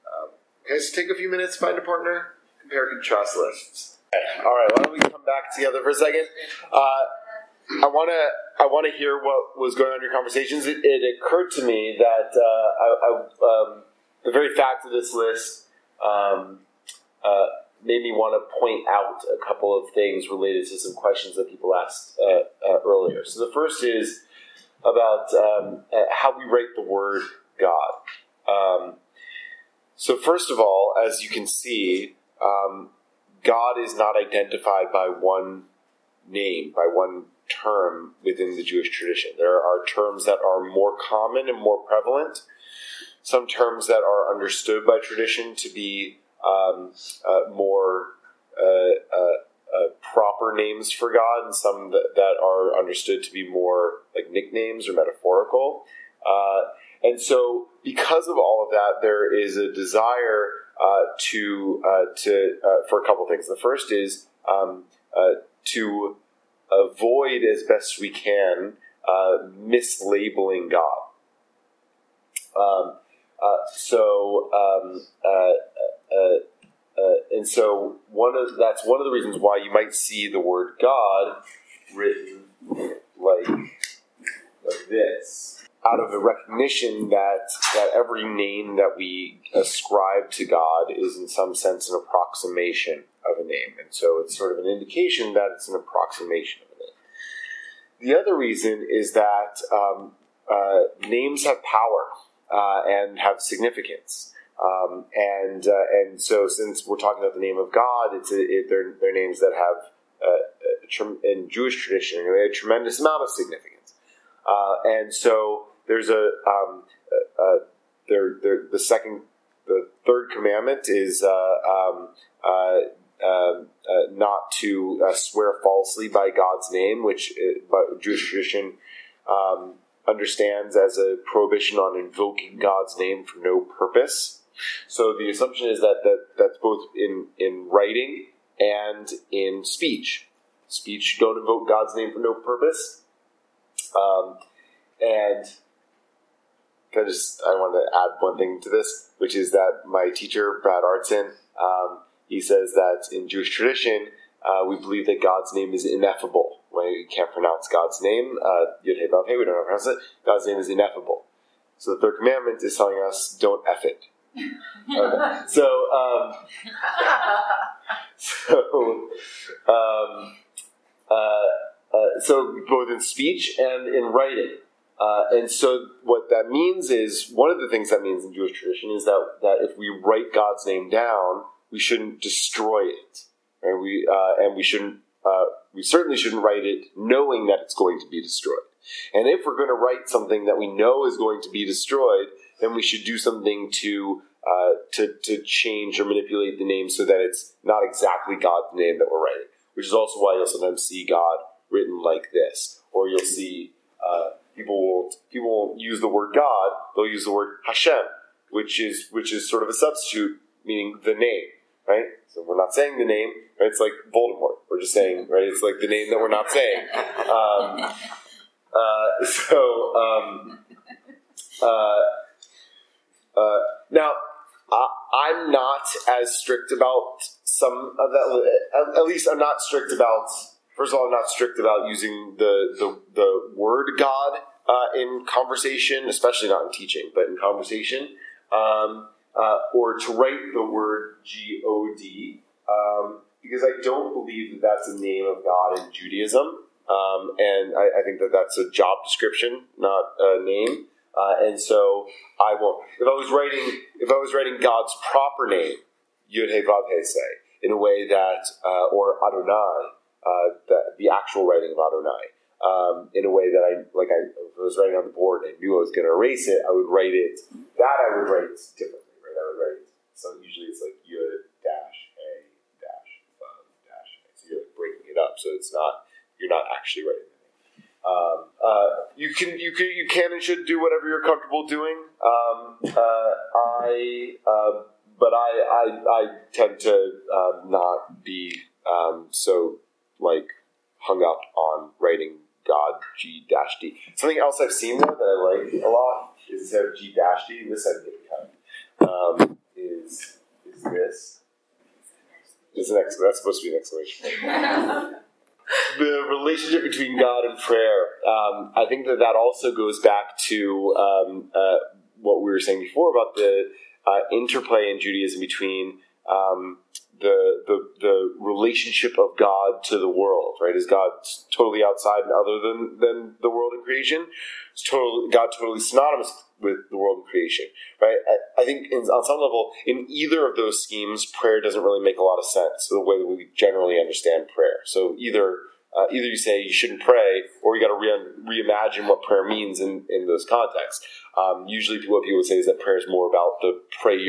Um, okay, so take a few minutes, find a partner, compare and contrast lists. All right, why don't we come back together for a second? Uh, I want to I want to hear what was going on in your conversations. It, it occurred to me that uh, I, I, um, the very fact of this list um, uh, made me want to point out a couple of things related to some questions that people asked uh, uh earlier. So the first is about um, uh, how we write the word God. Um, so first of all, as you can see, um, God is not identified by one name, by one term within the Jewish tradition. There are terms that are more common and more prevalent, some terms that are understood by tradition to be um, uh, more uh, uh, uh, proper names for God, and some that, that, are understood to be more like nicknames or metaphorical. Uh, and so, because of all of that, there is a desire uh, to to for a couple things. The first is um, to avoid as best we can uh, mislabeling God. Um, uh, so, um, uh, uh, uh, and so one of that's one of the reasons why you might see the word God written like like this. Out of the recognition that that every name that we ascribe to God is in some sense an approximation of a name, and so it's sort of an indication that it's an approximation of a name. The other reason is that um, uh, names have power uh, and have significance. Um, and uh, and so, since we're talking about the name of God, it's a, it, they're, they're names that have uh, a, in Jewish tradition anyway, a tremendous amount of significance. Uh, and so, there's a um, uh, there, there, the second, the third commandment is um, um not to swear falsely by God's name, which by Jewish tradition um, understands as a prohibition on invoking God's name for no purpose. So the assumption is that, that that's both in, in writing and in speech. Speech, don't invoke God's name for no purpose. Um, and I just I want to add one thing to this, which is that my teacher Brad Artson, um, he says that in Jewish tradition, uh, we believe that God's name is ineffable. When we can't pronounce God's name, uh, Yud Hey Vav Hey, we don't know how to pronounce it. God's name is ineffable. So the third commandment is telling us, don't eff it. *laughs* Okay. So, um, *laughs* so, um, uh, uh, so both in speech and in writing. Uh, and so what that means is one of the things that means in Jewish tradition is that, that if we write God's name down, we shouldn't destroy it. Right? We, uh, and we shouldn't, uh, we certainly shouldn't write it knowing that it's going to be destroyed. And if we're going to write something that we know is going to be destroyed, then we should do something to uh, to, to change or manipulate the name so that it's not exactly God's name that we're writing. Which is also why you'll sometimes see God written like this, or you'll see uh, people won't people won't use the word God; they'll use the word Hashem, which is which is sort of a substitute meaning the name, right? So we're not saying the name. Right? It's like Voldemort. We're just saying, right? It's like the name that we're not saying. Um, uh, *laughs* so um, uh, uh, now I'm not as strict about some of that. At least I'm not strict about. First of all, I'm not strict about using the the, the word God uh, in conversation, especially not in teaching, but in conversation, um, uh, or to write the word G O D, um, because I don't believe that that's a name of God in Judaism, um, and I, I, think that that's a job description, not a name. Uh, and so I won't. If I was writing, if I was writing God's proper name, Yud He Vav He say, in a way that, uh, or Adonai, uh, the, the, actual writing of Adonai, um, in a way that I like. I, I was writing on the board and I knew I was going to erase it, I would write it. That I would write differently, write. So usually it's like Yud dash A dash Vav dash. a. So you're like breaking it up, so it's not. You're not actually writing um, uh, you can you can you can and should do whatever you're comfortable doing. Um, uh, I uh, but I, I I tend to um, not be um, so like hung up on writing God G dash D. Something else I've seen though that I like a lot is instead of G dash D, this I think kind um, is is this. Is an ex- that's supposed to be an exclamation. *laughs* the relationship between God and prayer. Um, I think that that also goes back to um, uh, what we were saying before about the uh, interplay in Judaism between um, the, the the relationship of God to the world. Right? Is God totally outside and other than than the world and creation? Is total God totally synonymous with the world and creation, right? I, I think in, on some level, in either of those schemes, prayer doesn't really make a lot of sense the way that we generally understand prayer. So either uh, either you say you shouldn't pray, or you got to re- reimagine what prayer means in, in those contexts. Um, usually, what people would say is that prayer is more about the prayer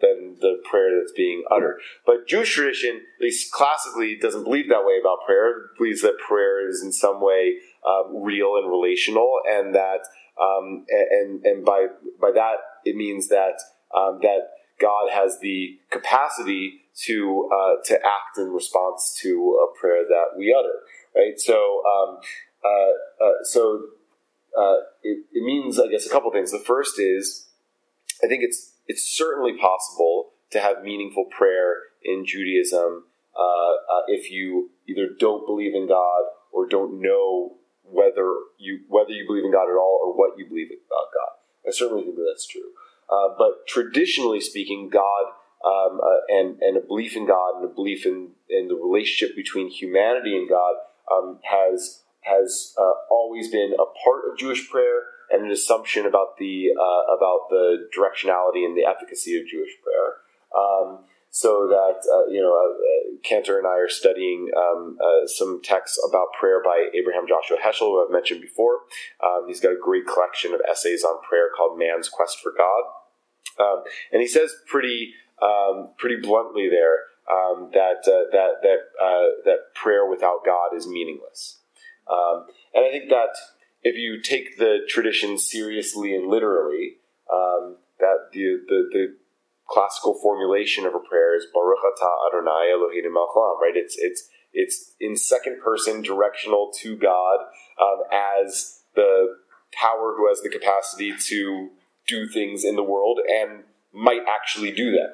than the prayer that's being uttered. But Jewish tradition, at least classically, doesn't believe that way about prayer. It believes that prayer is in some way um, real and relational, and that um, and and by by that it means that um, that God has the capacity to uh, to act in response to a prayer that we utter. Right. So um, uh, uh, so uh, it, it means I guess a couple things. The first is I think it's it's certainly possible to have meaningful prayer in Judaism uh, uh, if you either don't believe in God or don't know whether you whether you believe in God at all or what you believe about God. I certainly think that that's true. Uh, but traditionally speaking, God um, uh, and and a belief in God and a belief in in the relationship between humanity and God um, has has uh, always been a part of Jewish prayer and an assumption about the uh, about the directionality and the efficacy of Jewish prayer. Um, so that uh, you know, uh, Cantor and I are studying um, uh, some texts about prayer by Abraham Joshua Heschel, who I've mentioned before. Um, he's got a great collection of essays on prayer called "Man's Quest for God," um, and he says pretty um, pretty bluntly there um, that uh, that that uh, that prayer without God is meaningless. And I think that if you take the tradition seriously and literally, um, that the, the, the classical formulation of a prayer is Baruch Atah Adonai Eloheinu Melech Haolam, right? It's it's it's in second person, directional to God um, as the power who has the capacity to do things in the world and might actually do them,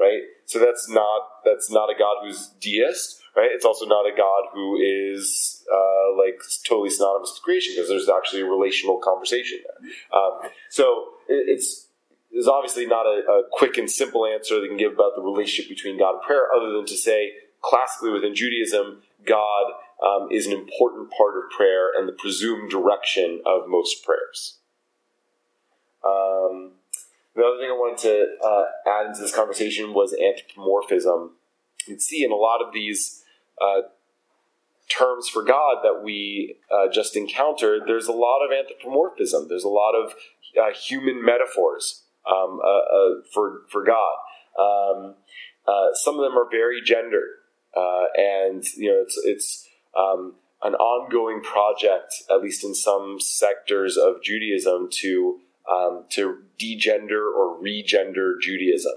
right? So that's not that's not a God who's deist, right? It's also not a God who is uh, like totally synonymous with creation because there's actually a relational conversation there. Um, so it, it's there's obviously not a, a, quick and simple answer that can give about the relationship between God and prayer, other than to say classically within Judaism, God um, is an important part of prayer and the presumed direction of most prayers. Um, the other thing I wanted to uh, add into this conversation was anthropomorphism. You can see in a lot of these uh, terms for God that we uh, just encountered, there's a lot of anthropomorphism. There's a lot of uh, human metaphors um, uh, uh, for for God. Um, some of them are very gendered, and you know it's it's um, an ongoing project, at least in some sectors of Judaism, to um, to degender or regender Judaism.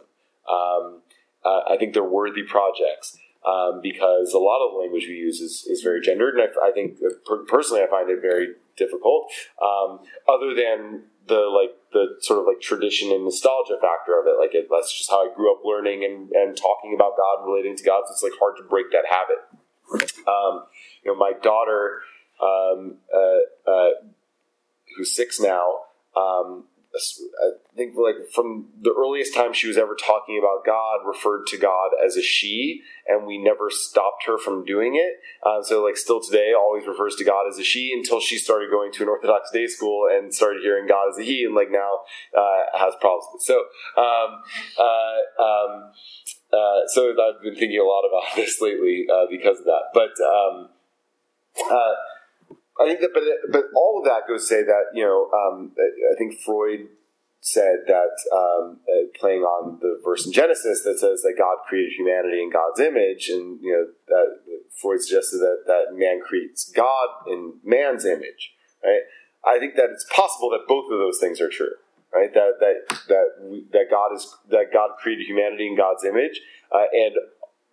Um, I think they're worthy projects um, because a lot of the language we use is, is very gendered, and I, I think uh, personally I find it very difficult. Um, other than the like the sort of like tradition and nostalgia factor of it, like it, that's just how I grew up learning and, and talking about God relating to God. So it's like hard to break that habit. Um, you know, my daughter, um, uh, uh, who's six now, um, I think like from the earliest time she was ever talking about God, referred to God as a she, and we never stopped her from doing it. Uh, so like still today, always refers to God as a she until she started going to an Orthodox day school and started hearing God as a he, and like now uh, has problems. So, um, uh, um, uh, so I've been thinking a lot about *laughs* this lately uh, because of that, but. Um, uh, I think that, but but all of that goes to say that you know, um, I think Freud said that um, uh, playing on the verse in Genesis that says that God created humanity in God's image, and you know that Freud suggested that that man creates God in man's image, right? I think that it's possible that both of those things are true, right? That that that that God is that God created humanity in God's image, uh, and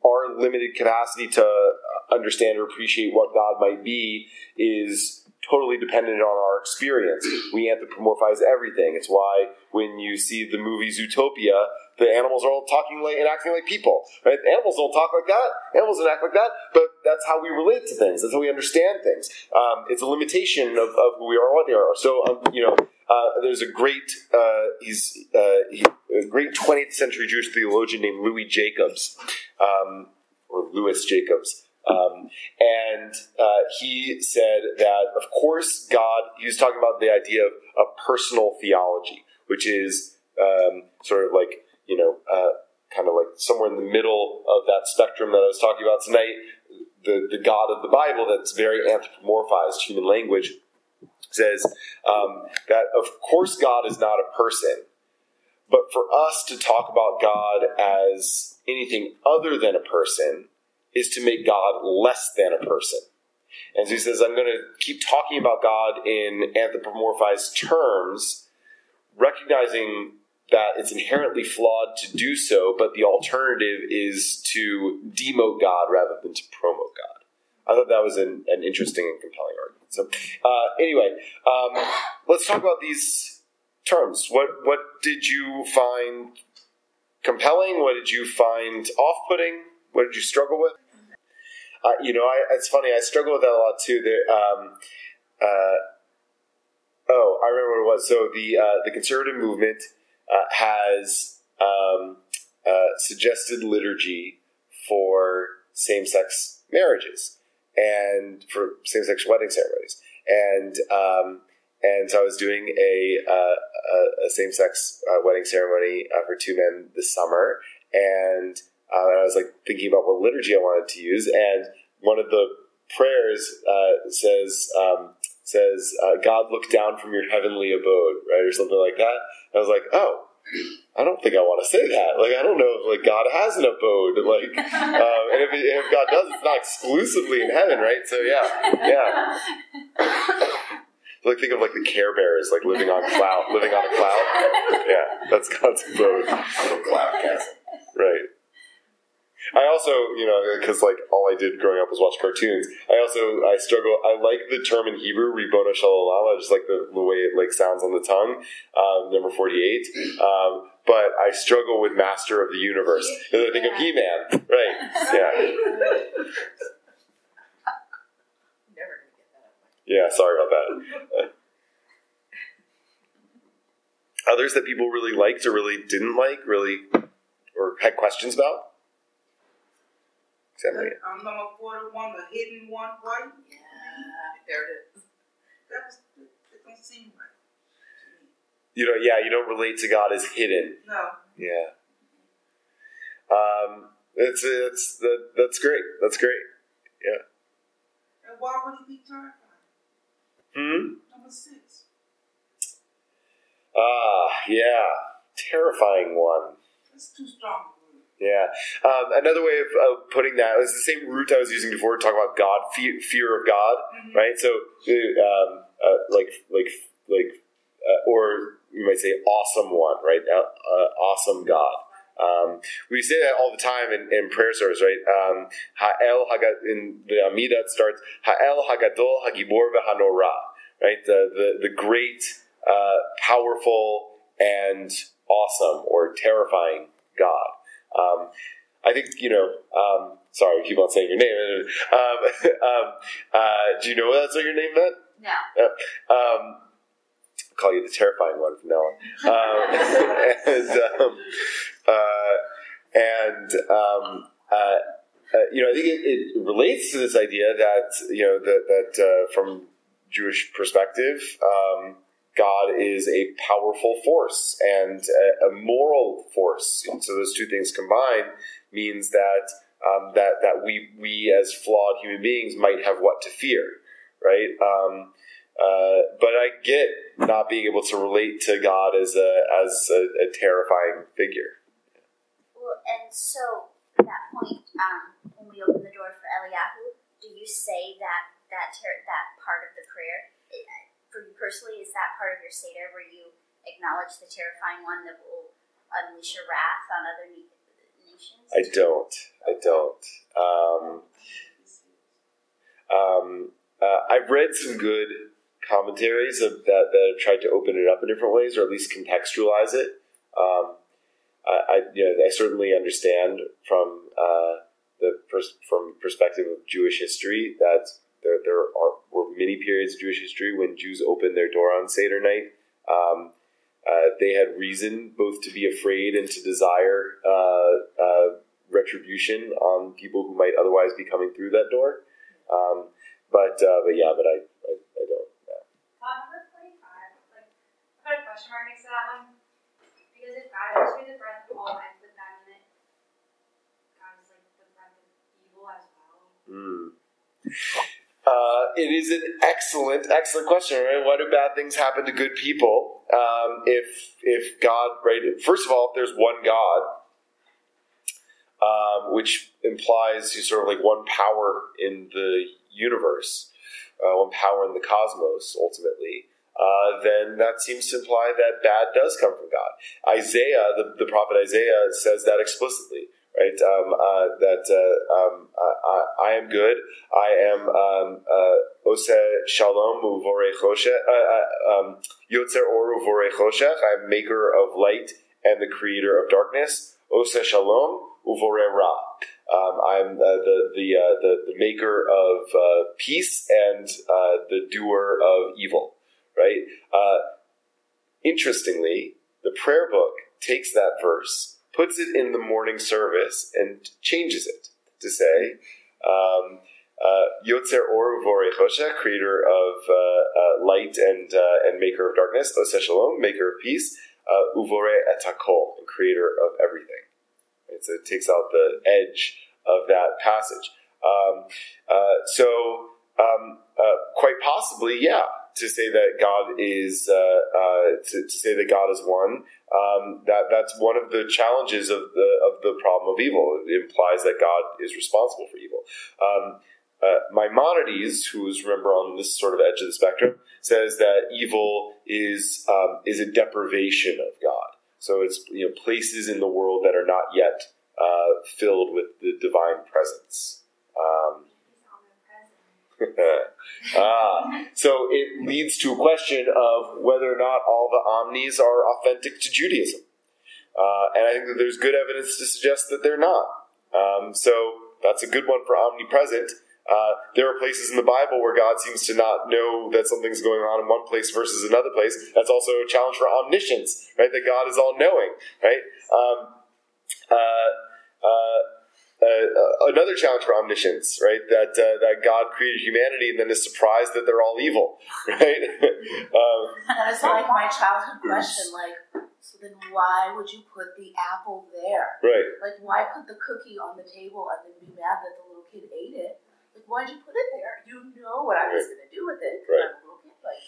our limited capacity to understand or appreciate what God might be is totally dependent on our experience. We anthropomorphize everything. It's why when you see the movie Zootopia, the animals are all talking like and acting like people. Right? Animals don't talk like that. Animals don't act like that. But that's how we relate to things. That's how we understand things. Um, it's a limitation of, of, who we are what they are. So um, you know, uh, there's a great uh, he's uh, he, a great 20th century Jewish theologian named Louis Jacobs um, or Louis Jacobs. Um, and uh, he said that, of course, God, he was talking about the idea of a personal theology, which is um, sort of like, you know, uh, kind of like somewhere in the middle of that spectrum that I was talking about tonight. The, the God of the Bible that's very anthropomorphized human language says um, that, of course, God is not a person, but for us to talk about God as anything other than a person is to make God less than a person. And so he says, I'm going to keep talking about God in anthropomorphized terms, recognizing that it's inherently flawed to do so, but the alternative is to demote God rather than to promote God. I thought that was an, an interesting and compelling argument. So, uh, anyway, um, let's talk about these terms. What what did you find compelling? What did you find off-putting? What did you struggle with? Uh, you know, I, it's funny. I struggle with that a lot too. Um, uh, oh, I remember what it was. So the uh, the conservative movement uh, has um, uh, suggested liturgy for same sex marriages and for same sex wedding ceremonies, and um, and so I was doing a, uh, a, a same sex uh, wedding ceremony uh, for two men this summer, and, uh, and I was like thinking about what liturgy I wanted to use, and one of the prayers uh, says um, says uh, God look down from your heavenly abode, right, or something like that. And I was like, oh. I don't think I want to say that. Like, I don't know if like God has an abode. Like, um, *laughs* and if, if God does, it's not exclusively in heaven, right? So yeah, yeah. *laughs* like think of like the Care Bears, like living on cloud, living on a cloud. Yeah, that's God's abode. Little *laughs* cloud castle. Right. I also, you know, because like all I did growing up was watch cartoons. I also I struggle. I like the term in Hebrew "ribono shel olam." I just like the, the way it like sounds on the tongue. Um, number forty-eight. Um, but I struggle with Master of the Universe because I think of He-Man. Right. *laughs* Yeah. Never gonna get that. Yeah. Sorry about that. Others that people really liked or really didn't like, really, or had questions about. Except me. Um, number forty-one, the hidden one, right? Yeah, there it is. That was, it don't seem right. You know, yeah, you don't relate to God as hidden. No. Yeah. Um, it's it's that that's great. That's great. Yeah. And why would he be terrified? Hmm. Number six. Ah, yeah. Terrifying one. That's too strong. Yeah. Um, another way of, of putting that is the same root I was using before to talk about God, fear, fear of God, Mhm. right? So, um, uh, like, like, like, uh, or you might say, awesome one, right? Uh, uh, awesome God. Um, we say that all the time in, in prayer service, right? Um, Ha'el Haga, in the Amida it starts Ha'el Hagadol Hagibor V'Hanora, right? The the, the great, uh, powerful, and awesome or terrifying God. Um, I think you know. Um, sorry, I keep on saying your name. *laughs* Um, um, uh, do you know what that's what your name meant? No. Um, call you the terrifying one from now on. Um, *laughs* and um, uh, and um, uh, uh, you know, I think it, it relates to this idea that you know that that uh, from Jewish perspective, um, God is a powerful force and a, a moral force. And so those two things combined means that um, that that we we as flawed human beings might have what to fear, right? Um, uh, but I get not being able to relate to God as a as a, a terrifying figure. Well, and so at that point, um, when we open the door for Eliyahu, do you say that that ter- that part of the prayer? For you personally, is that part of your seder where you acknowledge the terrifying one that will unleash your wrath on other nations? I don't. I don't. Um, um, uh, I've read some good commentaries of that that have tried to open it up in different ways, or at least contextualize it. Um, I, I, you know, I certainly understand from uh, the pers- from perspective of Jewish history that there there are were many periods of Jewish history when Jews opened their door on Seder night. Um, uh, they had reason both to be afraid and to desire uh, uh, retribution on people who might otherwise be coming through that door. Um, but uh, but yeah, but I I, I don't. Yeah. Number 45, like, I put a question mark next to that one. Because if God is the breath of all and put that in it, God is like the breath of evil as well. Hmm. Uh, it is an excellent, excellent question. Right? Why do bad things happen to good people? Um, if if God, right? First of all, if there's one God, um, which implies he's sort of like one power in the universe, uh, one power in the cosmos, ultimately. Uh, then that seems to imply that bad does come from God. Isaiah, the, the prophet Isaiah, says that explicitly right? Um, uh, that uh, um, I, I am good. I am um, uh, Ose Shalom Uvore Choshech, uh, um, Yotzer Or Uvore Choshech. I'm maker of light and the creator of darkness. Ose Shalom Uvore Ra. Um, I'm uh, the the, uh, the the maker of uh, peace and uh, the doer of evil. Right. Uh, interestingly, the prayer book takes that verse, puts it in the morning service, and changes it to say. Um, uh, Yotzer Or Uvore Choshech, creator of uh, uh, light and uh, and maker of darkness, Oseh Shalom, maker of peace, uh, Uvore et hakol, creator of everything. So it takes out the edge of that passage. Um, uh, so um, uh, quite possibly, yeah, to say that God is uh, uh, to, to say that God is one. Um, that that's one of the challenges of the of the problem of evil. It implies that God is responsible for evil. Um, uh, Maimonides, who's remember on this sort of edge of the spectrum, says that evil is um, is a deprivation of God. So it's you know places in the world that are not yet uh, filled with the divine presence. Um, *laughs* ah, so it leads to a question of whether or not all the omnis are authentic to Judaism. Uh, and I think that there's good evidence to suggest that they're not. Um, so that's a good one for omnipresent. Uh, there are places in the Bible where God seems to not know that something's going on in one place versus another place. That's also a challenge for omniscience, right? That God is all knowing, right? Um, uh, uh, uh, another challenge for omniscience, right? That uh, that God created humanity and then is surprised that they're all evil, *laughs* right? *laughs* um, That like my childhood question, like, so then why would you put the apple there? right. Like, why put the cookie on the table and then be mad that the little kid ate it? Like, why'd you put it there? You know what I was going to do with it. Right. I'm a little kid. Like,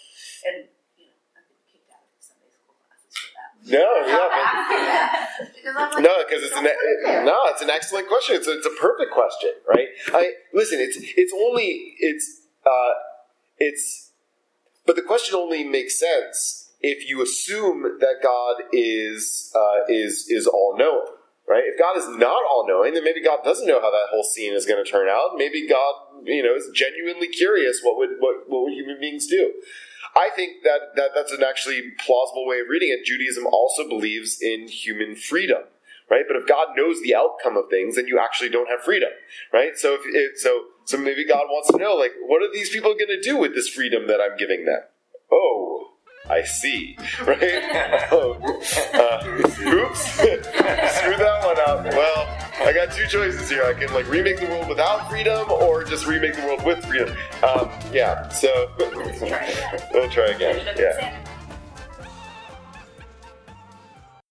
and, you know, I've been kicked out of Sunday school classes for that. No, yeah, but like, No, because it's an it no, it's an excellent question. It's a, it's a perfect question, right? I listen. It's it's only it's uh, it's, but the question only makes sense if you assume that God is uh, is is all knowing, right? If God is not all knowing, then maybe God doesn't know how that whole scene is going to turn out. Maybe God, you know, is genuinely curious what would what what would human beings do. I think that, that that's an actually plausible way of reading it. Judaism also believes in human freedom, right? But if God knows the outcome of things, then you actually don't have freedom, right? So if it, so so maybe God wants to know, like, what are these people going to do with this freedom that I'm giving them? Oh, I see, *laughs* right? oh, uh, oops, *laughs* screw that one up. Well, I got two choices here. I can like remake the world without freedom, or just remake the world with freedom. Um, yeah, so *laughs* we'll try again. Yeah.